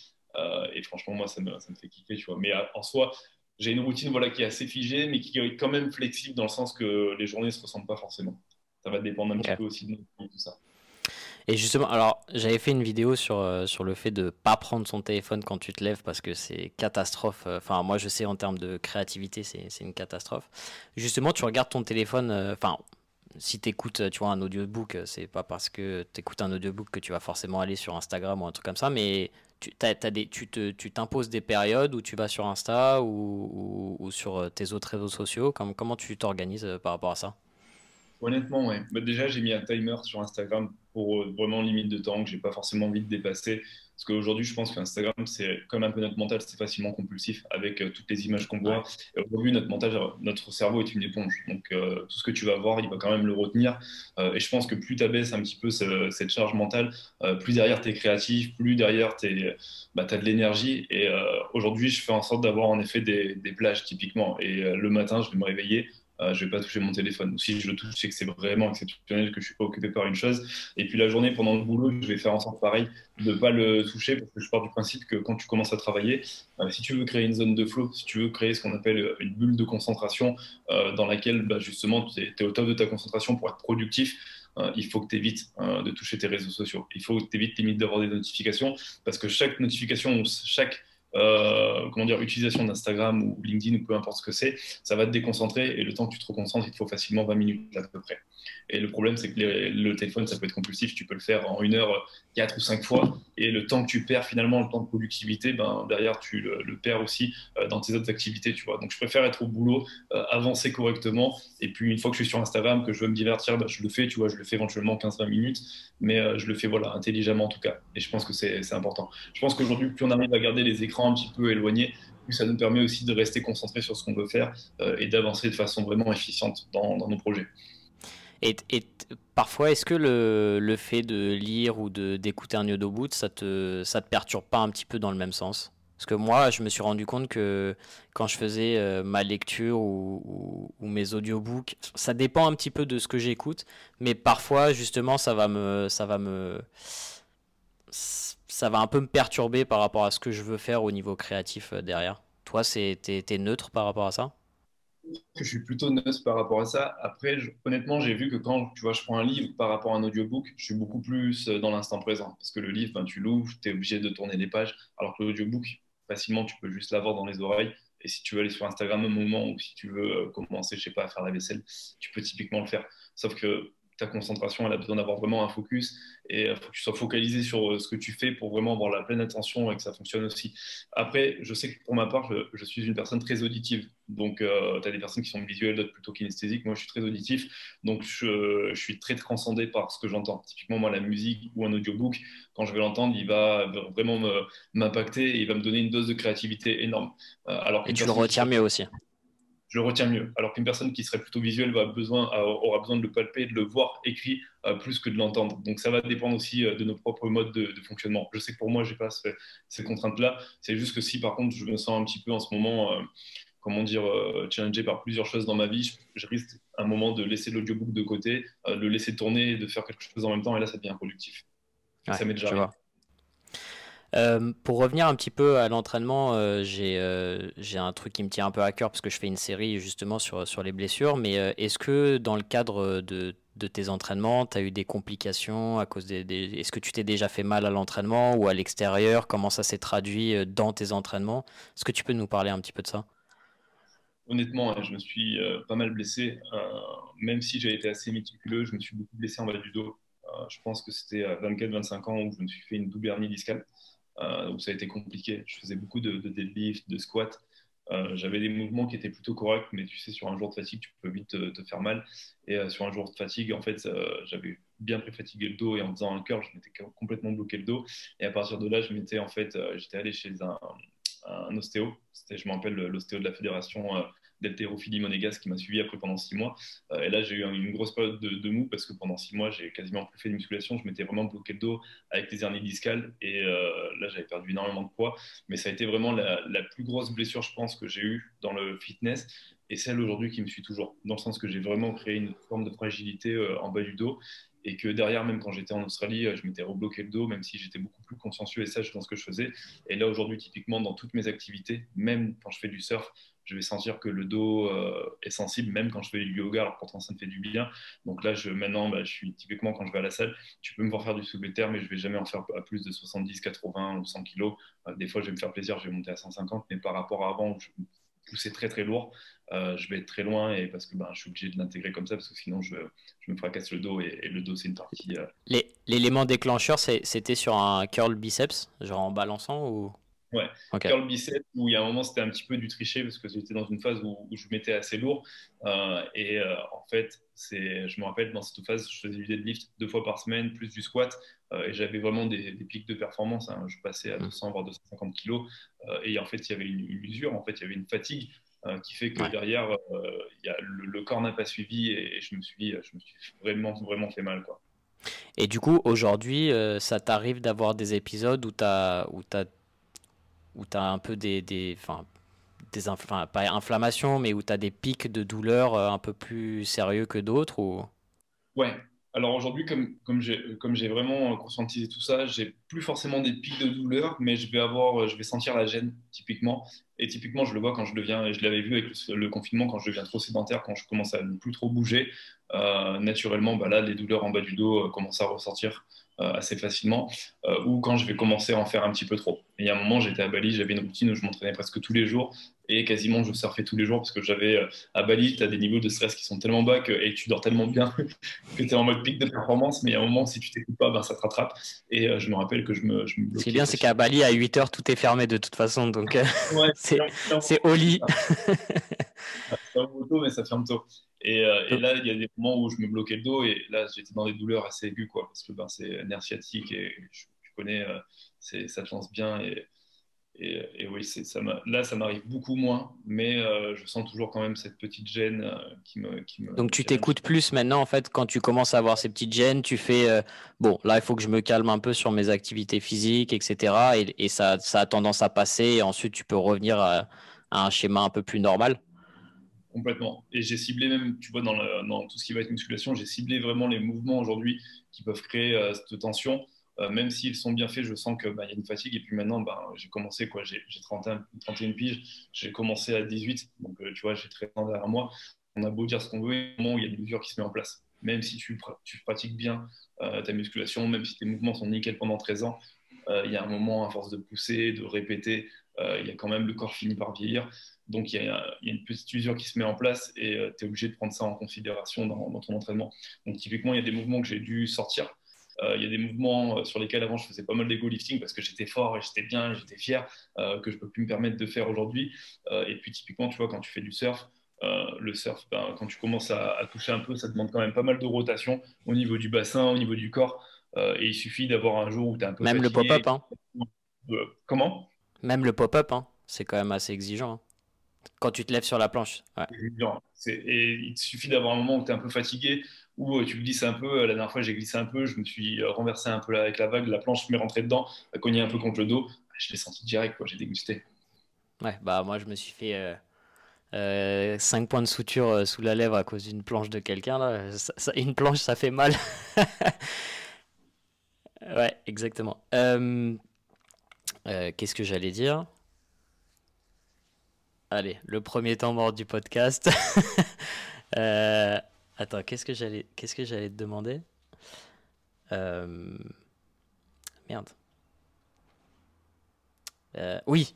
et franchement, moi, ça me, ça me, fait kiffer, tu vois. Mais en soi, j'ai une routine voilà, qui est assez figée, mais qui est quand même flexible dans le sens que les journées ne se ressemblent pas forcément. Ça va dépendre un petit peu aussi de nous, tout ça. Et justement, alors j'avais fait une vidéo sur, euh, sur le fait de pas prendre son téléphone quand tu te lèves parce que c'est catastrophe. Euh, enfin, moi je sais en termes de créativité, c'est une catastrophe. Justement, tu regardes ton téléphone, euh, enfin, si tu écoutes tu vois, un audiobook, c'est pas parce que tu écoutes un audiobook que tu vas forcément aller sur Instagram ou un truc comme ça, mais tu, des, tu, tu t'imposes des périodes où tu vas sur Insta ou, ou, sur tes autres réseaux sociaux. Comment, comment tu t'organises par rapport à ça? Honnêtement, ouais. Bah, déjà, j'ai mis un timer sur Instagram pour vraiment limite de temps que j'ai pas forcément envie de dépasser. Parce qu'aujourd'hui, je pense qu'Instagram, c'est comme un peu notre mental, c'est facilement compulsif avec euh, toutes les images qu'on voit. Et aujourd'hui, notre mental, notre cerveau est une éponge. Donc, euh, tout ce que tu vas voir, il va quand même le retenir. Euh, et je pense que plus tu abaisses un petit peu cette charge mentale, plus derrière tu es créatif, plus derrière tu bah, as de l'énergie. Et aujourd'hui, je fais en sorte d'avoir en effet des, des plages typiquement. Et le matin, je vais me réveiller euh, je vais pas toucher mon téléphone. Si je le touche, c'est que c'est vraiment exceptionnel, que je suis pas occupé par une chose. Et puis la journée, pendant le boulot, je vais faire en sorte pareil de ne pas le toucher parce que je pars du principe que quand tu commences à travailler, euh, si tu veux créer une zone de flow, si tu veux créer ce qu'on appelle une bulle de concentration euh, dans laquelle bah, justement tu es, au top de ta concentration pour être productif, il faut que tu évites de toucher tes réseaux sociaux. Il faut que tu évites limite d'avoir des notifications parce que chaque notification ou chaque euh, comment dire, utilisation d'Instagram ou LinkedIn ou peu importe ce que c'est, ça va te déconcentrer et le temps que tu te reconcentres, il te faut facilement 20 minutes à peu près. Et le problème, c'est que le téléphone, ça peut être compulsif. Tu peux le faire en une heure, quatre ou cinq fois. Et le temps que tu perds, finalement, le temps de productivité, ben, derrière, tu le, perds aussi euh, dans tes autres activités. Tu vois. Donc, je préfère être au boulot, euh, avancer correctement. Et puis, une fois que je suis sur Instagram, que je veux me divertir, ben, je le fais. Tu vois, je le fais éventuellement 15-20 minutes. Mais je le fais voilà, intelligemment, en tout cas. Et je pense que c'est important. Je pense qu'aujourd'hui, plus on arrive à garder les écrans un petit peu éloignés, plus ça nous permet aussi de rester concentré sur ce qu'on veut faire et d'avancer de façon vraiment efficiente dans nos projets. Et, parfois, est-ce que le, le, fait de lire ou d'écouter un audiobook, ça te, ça te perturbe pas un petit peu dans le même sens? Parce que moi, je me suis rendu compte que quand je faisais euh, ma lecture ou, ou, mes audiobooks, ça dépend un petit peu de ce que j'écoute, mais parfois, justement, ça va me, ça va me, ça va un peu me perturber par rapport à ce que je veux faire au niveau créatif euh, derrière. Toi, t'es es neutre par rapport à ça? Je suis plutôt neutre par rapport à ça. Après, honnêtement, j'ai vu que quand tu vois, je prends un livre par rapport à un audiobook, je suis beaucoup plus euh, dans l'instant présent. Parce que le livre, ben, tu l'ouvres, tu es obligé de tourner les pages. Alors que l'audiobook, facilement, tu peux juste l'avoir dans les oreilles. Et si tu veux aller sur Instagram un moment ou si tu veux euh, commencer, je sais pas, à faire la vaisselle, tu peux typiquement le faire. Sauf que ta concentration, elle a besoin d'avoir vraiment un focus et il euh, faut que tu sois focalisé sur euh, ce que tu fais pour vraiment avoir la pleine attention et que ça fonctionne aussi. Après, je sais que pour ma part, je, suis une personne très auditive. Donc, euh, tu as des personnes qui sont visuelles, d'autres plutôt kinesthésiques. Moi, je suis très auditif. Donc, je, suis très transcendé par ce que j'entends. Typiquement, moi, la musique ou un audiobook, quand je vais l'entendre, il va vraiment m'impacter et il va me donner une dose de créativité énorme. alors et tu le retiens mieux aussi je le retiens mieux. Alors qu'une personne qui serait plutôt visuelle va besoin, aura besoin de le palper, de le voir écrit euh, plus que de l'entendre. Donc ça va dépendre aussi euh, de nos propres modes de, fonctionnement. Je sais que pour moi, je n'ai pas ces contraintes-là. C'est juste que si par contre, je me sens un petit peu en ce moment, euh, comment dire, challengé par plusieurs choses dans ma vie, je, risque un moment de laisser l'audiobook de côté, de le laisser tourner, de faire quelque chose en même temps, et là, ça devient productif. ça m'est déjà arrivé. Euh, pour revenir un petit peu à l'entraînement, euh, euh, j'ai un truc qui me tient un peu à cœur parce que je fais une série justement sur, sur les blessures. Mais est-ce que dans le cadre de, de tes entraînements, tu as eu des complications à cause des. Est-ce que tu t'es déjà fait mal à l'entraînement ou à l'extérieur? Comment ça s'est traduit dans tes entraînements? Est-ce que tu peux nous parler un petit peu de ça? Honnêtement, je me suis pas mal blessé. même si j'ai été assez méticuleux, je me suis beaucoup blessé en bas du dos. je pense que c'était à 24-25 ans où je me suis fait une double hernie discale. Euh, donc ça a été compliqué. Je faisais beaucoup de, de deadlift, de squat. Euh, j'avais des mouvements qui étaient plutôt corrects, mais tu sais, sur un jour de fatigue, tu peux vite te, faire mal. Et euh, sur un jour de fatigue, en fait, j'avais bien préfatigué le dos et en faisant un curl, je m'étais complètement bloqué le dos. Et à partir de là, je m'étais en fait, j'étais allé chez un, un ostéo. Je me rappelle l'ostéo de la fédération d'haltérophilie monégasque qui m'a suivi après pendant six mois. Euh, et là, j'ai eu une grosse période de, mou parce que pendant six mois, j'ai quasiment plus fait de musculation. Je m'étais vraiment bloqué le dos avec les hernies discales et euh, là, j'avais perdu énormément de poids. Mais ça a été vraiment la, plus grosse blessure, je pense, que j'ai eue dans le fitness et celle aujourd'hui qui me suit toujours, dans le sens que j'ai vraiment créé une forme de fragilité euh, en bas du dos et que derrière, même quand j'étais en Australie, je m'étais rebloqué le dos, même si j'étais beaucoup plus consciencieux et sage dans ce que je faisais. Et là, aujourd'hui, typiquement, dans toutes mes activités, même quand je fais du surf, je vais sentir que le dos euh, est sensible, même quand je fais du yoga, alors pourtant ça me fait du bien. Donc là, je, maintenant, bah, je suis typiquement quand je vais à la salle, tu peux me voir faire du soulevé terre, mais je vais jamais en faire à plus de 70, 80 ou 100 kilos. Euh, des fois, je vais me faire plaisir, je vais monter à 150, mais par rapport à avant, je pousser très très lourd, je vais être très loin et parce que ben, je suis obligé de l'intégrer comme ça parce que sinon je, je me fracasse le dos et, le dos c'est une partie. L'élément déclencheur c'était sur un curl biceps, genre en balançant ou? Ouais, curl bicep, où il y a un moment, c'était un petit peu du tricher parce que j'étais dans une phase où, je mettais assez lourd. Euh, et euh, en fait, je me rappelle, dans cette phase, je faisais du deadlift deux fois par semaine, plus du squat. Euh, et j'avais vraiment des, pics de performance. Hein. Je passais à 200, mmh. voire 250 kilos. et en fait, il y avait une, usure, en fait, il y avait une fatigue. qui fait que derrière, y a le, corps n'a pas suivi et, je, me suis, je me suis vraiment, vraiment fait mal. Quoi. Et du coup, aujourd'hui, ça t'arrive d'avoir des épisodes où tu as, où as où tu as un peu des, des, enfin, pas inflammations, mais où tu as des pics de douleur euh, un peu plus sérieux que d'autres ou... Ouais. Alors aujourd'hui, comme, comme j'ai vraiment conscientisé tout ça, j'ai plus forcément des pics de douleur, mais je vais avoir, je vais sentir la gêne typiquement. Et typiquement, je le vois quand je deviens, et je l'avais vu avec le, confinement, quand je deviens trop sédentaire, quand je commence à ne plus trop bouger, euh, naturellement, bah là, les douleurs en bas du dos euh, commencent à ressortir. Euh, assez facilement, ou quand je vais commencer à en faire un petit peu trop. Et il y a un moment, j'étais à Bali, j'avais une routine où je m'entraînais presque tous les jours, et quasiment je surfais tous les jours parce que j'avais à Bali, tu as des niveaux de stress qui sont tellement bas que, et tu dors tellement bien que tu es en mode pic de performance, mais il y a un moment, si tu t'écoutes pas, ben, ça te rattrape. Et je me rappelle que je me, je Ce qui est bien, c'est qu'à Bali, à 8 heures, tout est fermé de toute façon, donc c'est au lit. c'est moto, mais ça ferme tôt. Euh, et, là, il y a des moments où je me bloquais le dos et là, j'étais dans des douleurs assez aiguës, quoi, parce que ben, c'est nerf sciatique et je, connais, euh, ça te lance bien. Et, et, oui, ça là, ça m'arrive beaucoup moins, mais euh, je sens toujours quand même cette petite gêne qui, me, qui me. Donc, tu t'écoutes plus maintenant, en fait, quand tu commences à avoir ces petites gênes, tu fais bon, là, il faut que je me calme un peu sur mes activités physiques, etc. Et, et ça, ça, a tendance à passer, et ensuite, tu peux revenir à un schéma un peu plus normal. Complètement. Et j'ai ciblé même, tu vois, dans, dans, tout ce qui va être musculation, j'ai ciblé vraiment les mouvements aujourd'hui qui peuvent créer euh, cette tension. Euh, même s'ils sont bien faits, je sens qu'il bah, y a une fatigue. Et puis maintenant, bah, j'ai commencé, quoi, j'ai 31, 31 piges, j'ai commencé à 18. Donc, euh, tu vois, j'ai très ans derrière moi. On a beau dire ce qu'on veut, il y a un moment où il y a une mesure qui se met en place. Même si tu, pratiques bien ta musculation, même si tes mouvements sont nickel pendant 13 ans, il y a un moment, à force de pousser, de répéter, il y a quand même le corps fini par vieillir. Donc il y, a, une petite usure qui se met en place et euh, tu es obligé de prendre ça en considération dans, ton entraînement. Donc typiquement, il y a des mouvements que j'ai dû sortir. Euh, il y a des mouvements euh, sur lesquels avant je faisais pas mal d'ego lifting parce que j'étais fort et j'étais bien, j'étais fier, que je peux plus me permettre de faire aujourd'hui. et puis typiquement, tu vois, quand tu fais du surf, le surf, ben, quand tu commences à, toucher un peu, ça demande quand même pas mal de rotation au niveau du bassin, au niveau du corps. et il suffit d'avoir un jour où tu es un peu. Même le pop-up, hein. Comment? Même le pop-up, hein. c'est quand même assez exigeant. Hein. Quand tu te lèves sur la planche. Et il suffit d'avoir un moment où tu es un peu fatigué, où euh, tu glisses un peu. La dernière fois, j'ai glissé un peu, je me suis euh, renversé un peu avec la vague, la planche m'est rentrée dedans, a cogné un peu contre le dos. Je l'ai senti direct, quoi. j'ai dégusté. Ouais, bah moi, je me suis fait. 5 euh, points de suture sous la lèvre à cause d'une planche de quelqu'un. Là. une planche, ça fait mal. ouais, exactement. Qu'est-ce que j'allais dire? Allez, le premier temps mort du podcast. Euh, attends, qu'est-ce que j'allais, qu'est-ce que j'allais te demander? Euh, Merde. Euh, oui.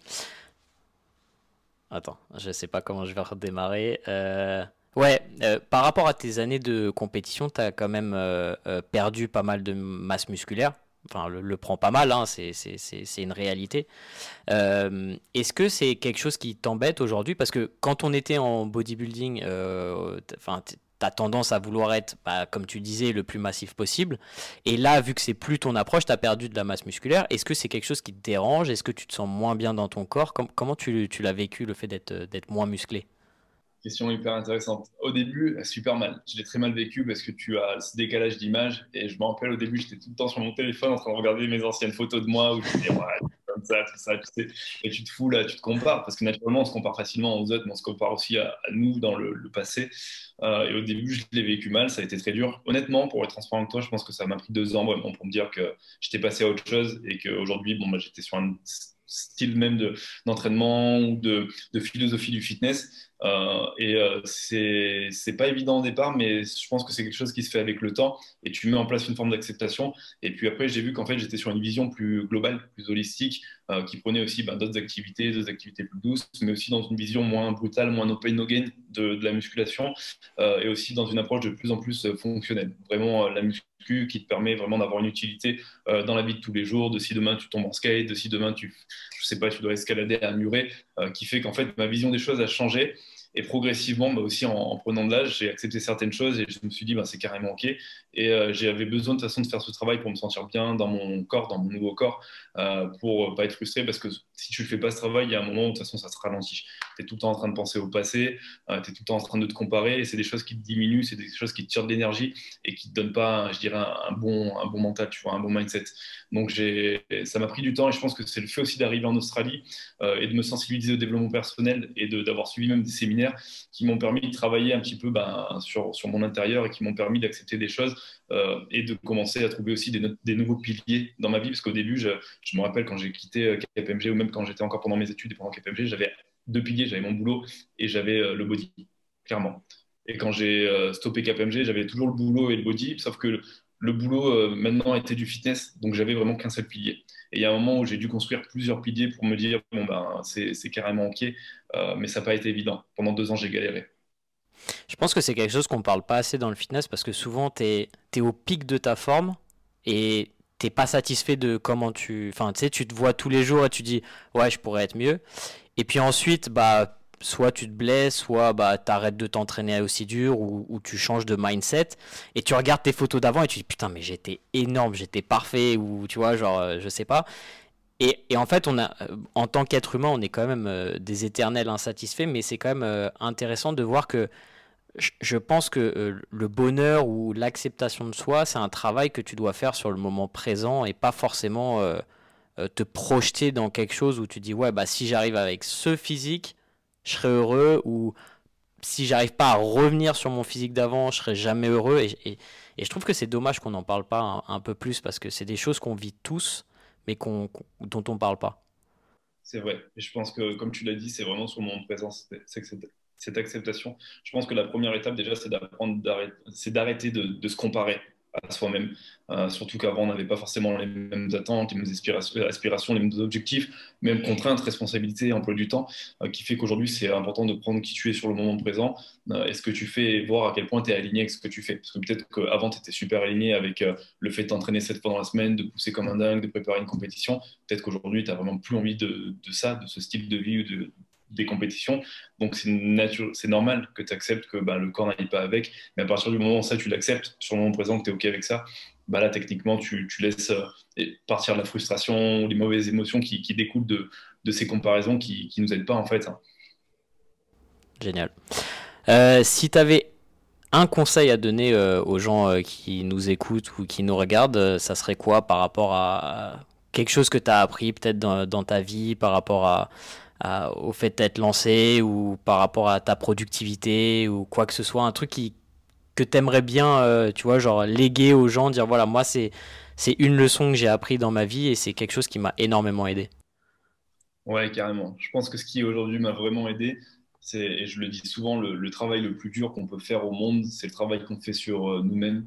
Attends, je sais pas comment je vais redémarrer. Ouais, par rapport à tes années de compétition, tu as quand même perdu pas mal de masse musculaire enfin, le, prend pas mal, hein, c'est une réalité. Euh, est-ce que c'est quelque chose qui t'embête aujourd'hui? Parce que quand on était en bodybuilding, euh, enfin, tendance à vouloir être, bah, comme tu disais, le plus massif possible. Et là, vu que c'est plus ton approche, tu as perdu de la masse musculaire. Est-ce que c'est quelque chose qui te dérange? Est-ce que tu te sens moins bien dans ton corps? Comment tu l'as vécu, le fait d'être moins musclé? Question hyper intéressante. Au début, super mal. Je l'ai très mal vécu parce que tu as ce décalage d'image. Et je me rappelle au début, j'étais tout le temps sur mon téléphone en train de regarder mes anciennes photos de moi où je disais, ouais, comme ça, tout ça. Et tu te fous là, tu te compares parce que naturellement, on se compare facilement aux autres, mais on se compare aussi à, nous dans le, passé. Euh, et au début, je l'ai vécu mal, ça a été très dur. Honnêtement, pour être transparent avec toi, je pense que ça m'a pris deux ans vraiment pour me dire que j'étais passé à autre chose et qu'aujourd'hui, bon, bah, j'étais sur un style même d'entraînement ou de, philosophie du fitness Euh, et euh, c'est c'est pas évident au départ, mais je pense que c'est quelque chose qui se fait avec le temps et tu mets en place une forme d'acceptation. Et puis après, j'ai vu qu'en fait, j'étais sur une vision plus globale, plus holistique, euh, qui prenait aussi ben, d'autres activités, d'autres activités plus douces, mais aussi dans une vision moins brutale, moins no pain, no gain de, la musculation et aussi dans une approche de plus en plus fonctionnelle. Vraiment, la musculation qui te permet vraiment d'avoir une utilité dans la vie de tous les jours, de si demain tu tombes en skate, de si demain tu, je sais pas, tu dois escalader à un muret, qui fait qu'en fait ma vision des choses a changé et progressivement, bah aussi en, prenant de l'âge, j'ai accepté certaines choses et je me suis dit, bah, c'est carrément OK. Et euh, j'avais besoin de façon de faire ce travail pour me sentir bien dans mon corps, dans mon nouveau corps, euh, pour pas être frustré parce que si tu ne fais pas ce travail, il y a un moment où de toute façon ça se ralentit. Tu es tout le temps en train de penser au passé, euh, tu es tout le temps en train de te comparer et c'est des choses qui te diminuent, c'est des choses qui te tirent de l'énergie et qui te donnent pas, je dirais, un, bon, un bon mental, tu vois, un bon mindset. Donc ça m'a pris du temps et je pense que c'est le fait aussi d'arriver en Australie et de me sensibiliser au développement personnel et d'avoir suivi même des séminaires qui m'ont permis de travailler un petit peu ben, sur, sur mon intérieur et qui m'ont permis d'accepter des choses euh, et de commencer à trouver aussi des, des, nouveaux piliers dans ma vie. Parce qu'au début, je, je, me rappelle quand j'ai quitté euh, KPMG ou même quand j'étais encore pendant mes études et pendant KPMG, j'avais deux piliers. J'avais mon boulot et j'avais euh, le body, clairement. Et quand j'ai stoppé KPMG, j'avais toujours le boulot et le body, sauf que le, boulot maintenant était du fitness, donc j'avais vraiment qu'un seul pilier. Et il y a un moment où j'ai dû construire plusieurs piliers pour me dire, bon, ben, c'est carrément OK, mais ça n'a pas été évident. Pendant deux ans, j'ai galéré. Je pense que c'est quelque chose qu'on parle pas assez dans le fitness parce que souvent tu es, es, au pic de ta forme et t'es pas satisfait de comment tu. Enfin, tu sais, tu te vois tous les jours et tu dis ouais, je pourrais être mieux. Et puis ensuite, bah, soit tu te blesses, soit bah, tu arrêtes de t'entraîner aussi dur ou, tu changes de mindset et tu regardes tes photos d'avant et tu dis putain, mais j'étais énorme, j'étais parfait ou tu vois, genre, euh, je sais pas. Et, et, en fait, on a, euh, en tant qu'être humain, on est quand même euh, des éternels insatisfaits, mais c'est quand même intéressant de voir que je pense que le bonheur ou l'acceptation de soi, c'est un travail que tu dois faire sur le moment présent et pas forcément te projeter dans quelque chose où tu dis ouais bah si j'arrive avec ce physique, je serai heureux ou si j'arrive pas à revenir sur mon physique d'avant, je serai jamais heureux et, et, je trouve que c'est dommage qu'on n'en parle pas un, peu plus parce que c'est des choses qu'on vit tous mais qu'on, dont on parle pas. C'est vrai. Et je pense que, comme tu l'as dit, c'est vraiment sur. C'est que cette acceptation. Je pense que la première étape déjà, c'est d'apprendre, c'est d'arrêter de, se comparer à soi-même. Euh, surtout qu'avant, on n'avait pas forcément les mêmes attentes, les mêmes aspirations, les mêmes objectifs, même contraintes, responsabilités, emploi du temps, euh, qui fait qu'aujourd'hui, c'est important de prendre qui tu es sur le moment présent euh, et ce que tu fais voir à quel point tu es aligné avec ce que tu fais? Parce que peut-être qu'avant, tu étais super aligné avec le fait de t'entraîner sept fois dans la semaine, de pousser comme un dingue, de préparer une compétition. Peut-être qu'aujourd'hui, tu n'as vraiment plus envie de, de, ça, de ce style de vie ou de, des compétitions. Donc c'est normal que tu acceptes que bah, le corps n'aille pas avec. Mais à partir du moment où ça, tu l'acceptes, sur le moment présent que tu es OK avec ça, bah là, techniquement, tu, tu laisses euh, partir la frustration, les mauvaises émotions qui, qui découlent de, de, ces comparaisons qui ne nous aident pas en fait. Hein. Génial. Euh, si tu avais un conseil à donner euh, aux gens qui nous écoutent ou qui nous regardent, ça serait quoi par rapport à, quelque chose que tu as appris peut-être dans, dans, ta vie, par rapport à, au fait d'être lancé ou par rapport à ta productivité ou quoi que ce soit, un truc qui, que tu aimerais bien, euh, tu vois, genre léguer aux gens, dire voilà, moi c'est c'est une leçon que j'ai appris dans ma vie et c'est quelque chose qui m'a énormément aidé. Ouais, carrément. Je pense que ce qui aujourd'hui m'a vraiment aidé, c'est, et je le dis souvent, le, travail le plus dur qu'on peut faire au monde, c'est le travail qu'on fait sur euh, nous-mêmes.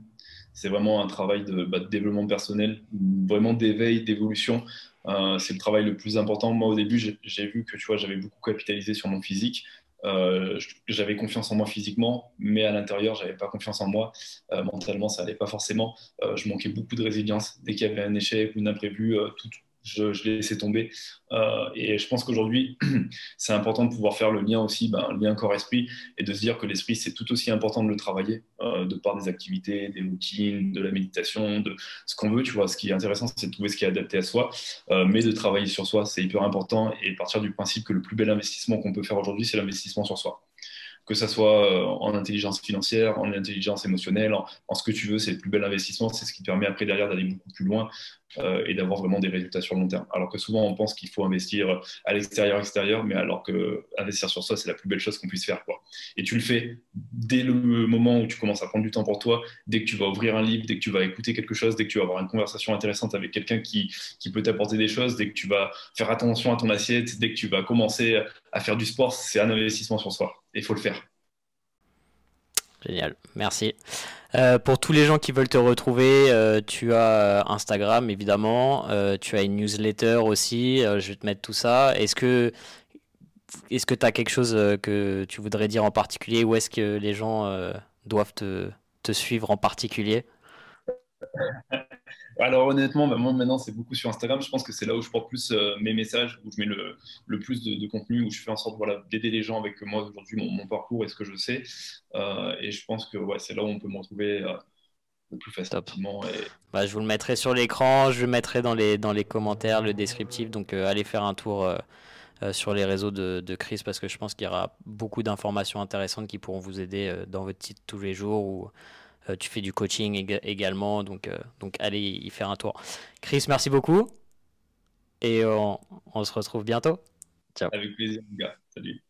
C'est vraiment un travail de, bah, de développement personnel, vraiment d'éveil, d'évolution. Euh, c'est le travail le plus important. Moi, au début, j'ai vu que tu vois, j'avais beaucoup capitalisé sur mon physique. Euh, j'avais confiance en moi physiquement, mais à l'intérieur, j'avais pas confiance en moi. Euh, mentalement, ça allait pas forcément. je manquais beaucoup de résilience. Dès qu'il y avait un échec ou une imprévu, tout, je, je l'ai laissé tomber. Euh, et je pense qu'aujourd'hui, c'est important de pouvoir faire le lien aussi, ben, lien corps-esprit, et de se dire que l'esprit, c'est tout aussi important de le travailler, euh, de par des activités, des routines, de la méditation, de ce qu'on veut. Tu vois, ce qui est intéressant, c'est de trouver ce qui est adapté à soi, euh, mais de travailler sur soi, c'est hyper important, et partir du principe que le plus bel investissement qu'on peut faire aujourd'hui, c'est l'investissement sur soi que ça soit en intelligence financière, en intelligence émotionnelle, en, ce que tu veux, c'est le plus bel investissement, c'est ce qui permet après derrière d'aller beaucoup plus loin euh, et d'avoir vraiment des résultats sur le long terme. Alors que souvent, on pense qu'il faut investir à l'extérieur, extérieur, mais alors que investir sur soi, c'est la plus belle chose qu'on puisse faire. Et tu le fais dès le moment où tu commences à prendre du temps pour toi, dès que tu vas ouvrir un livre, dès que tu vas écouter quelque chose, dès que tu vas avoir une conversation intéressante avec quelqu'un qui, qui peut t'apporter des choses, dès que tu vas faire attention à ton assiette, dès que tu vas commencer à faire du sport, c'est un investissement sur soi. Et il faut le faire. Génial, merci. Euh, pour tous les gens qui veulent te retrouver, euh, tu as euh, Instagram évidemment, tu as une newsletter aussi, je vais te mettre tout ça. Est-ce que est-ce que tu as quelque chose que tu voudrais dire en particulier ou est-ce que les gens doivent te suivre en particulier? Alors honnêtement, bah, moi maintenant c'est beaucoup sur Instagram. Je pense que c'est là où je porte plus euh, mes messages, où je mets le, le plus de, contenu, où je fais en sorte voilà, d'aider les gens avec moi aujourd'hui, mon, parcours et ce que je sais. Euh, et je pense que ouais, c'est là où on peut me retrouver euh, le plus facilement. Et... Bah, je vous le mettrai sur l'écran, je le mettrai dans les, dans les commentaires, le descriptif. Donc allez faire un tour. sur les réseaux de, de, Chris parce que je pense qu'il y aura beaucoup d'informations intéressantes qui pourront vous aider dans votre titre tous les jours ou euh, tu fais du coaching également, donc, euh, donc allez y faire un tour. Chris, merci beaucoup. Et on, se retrouve bientôt. Ciao. Avec plaisir, les gars. Salut.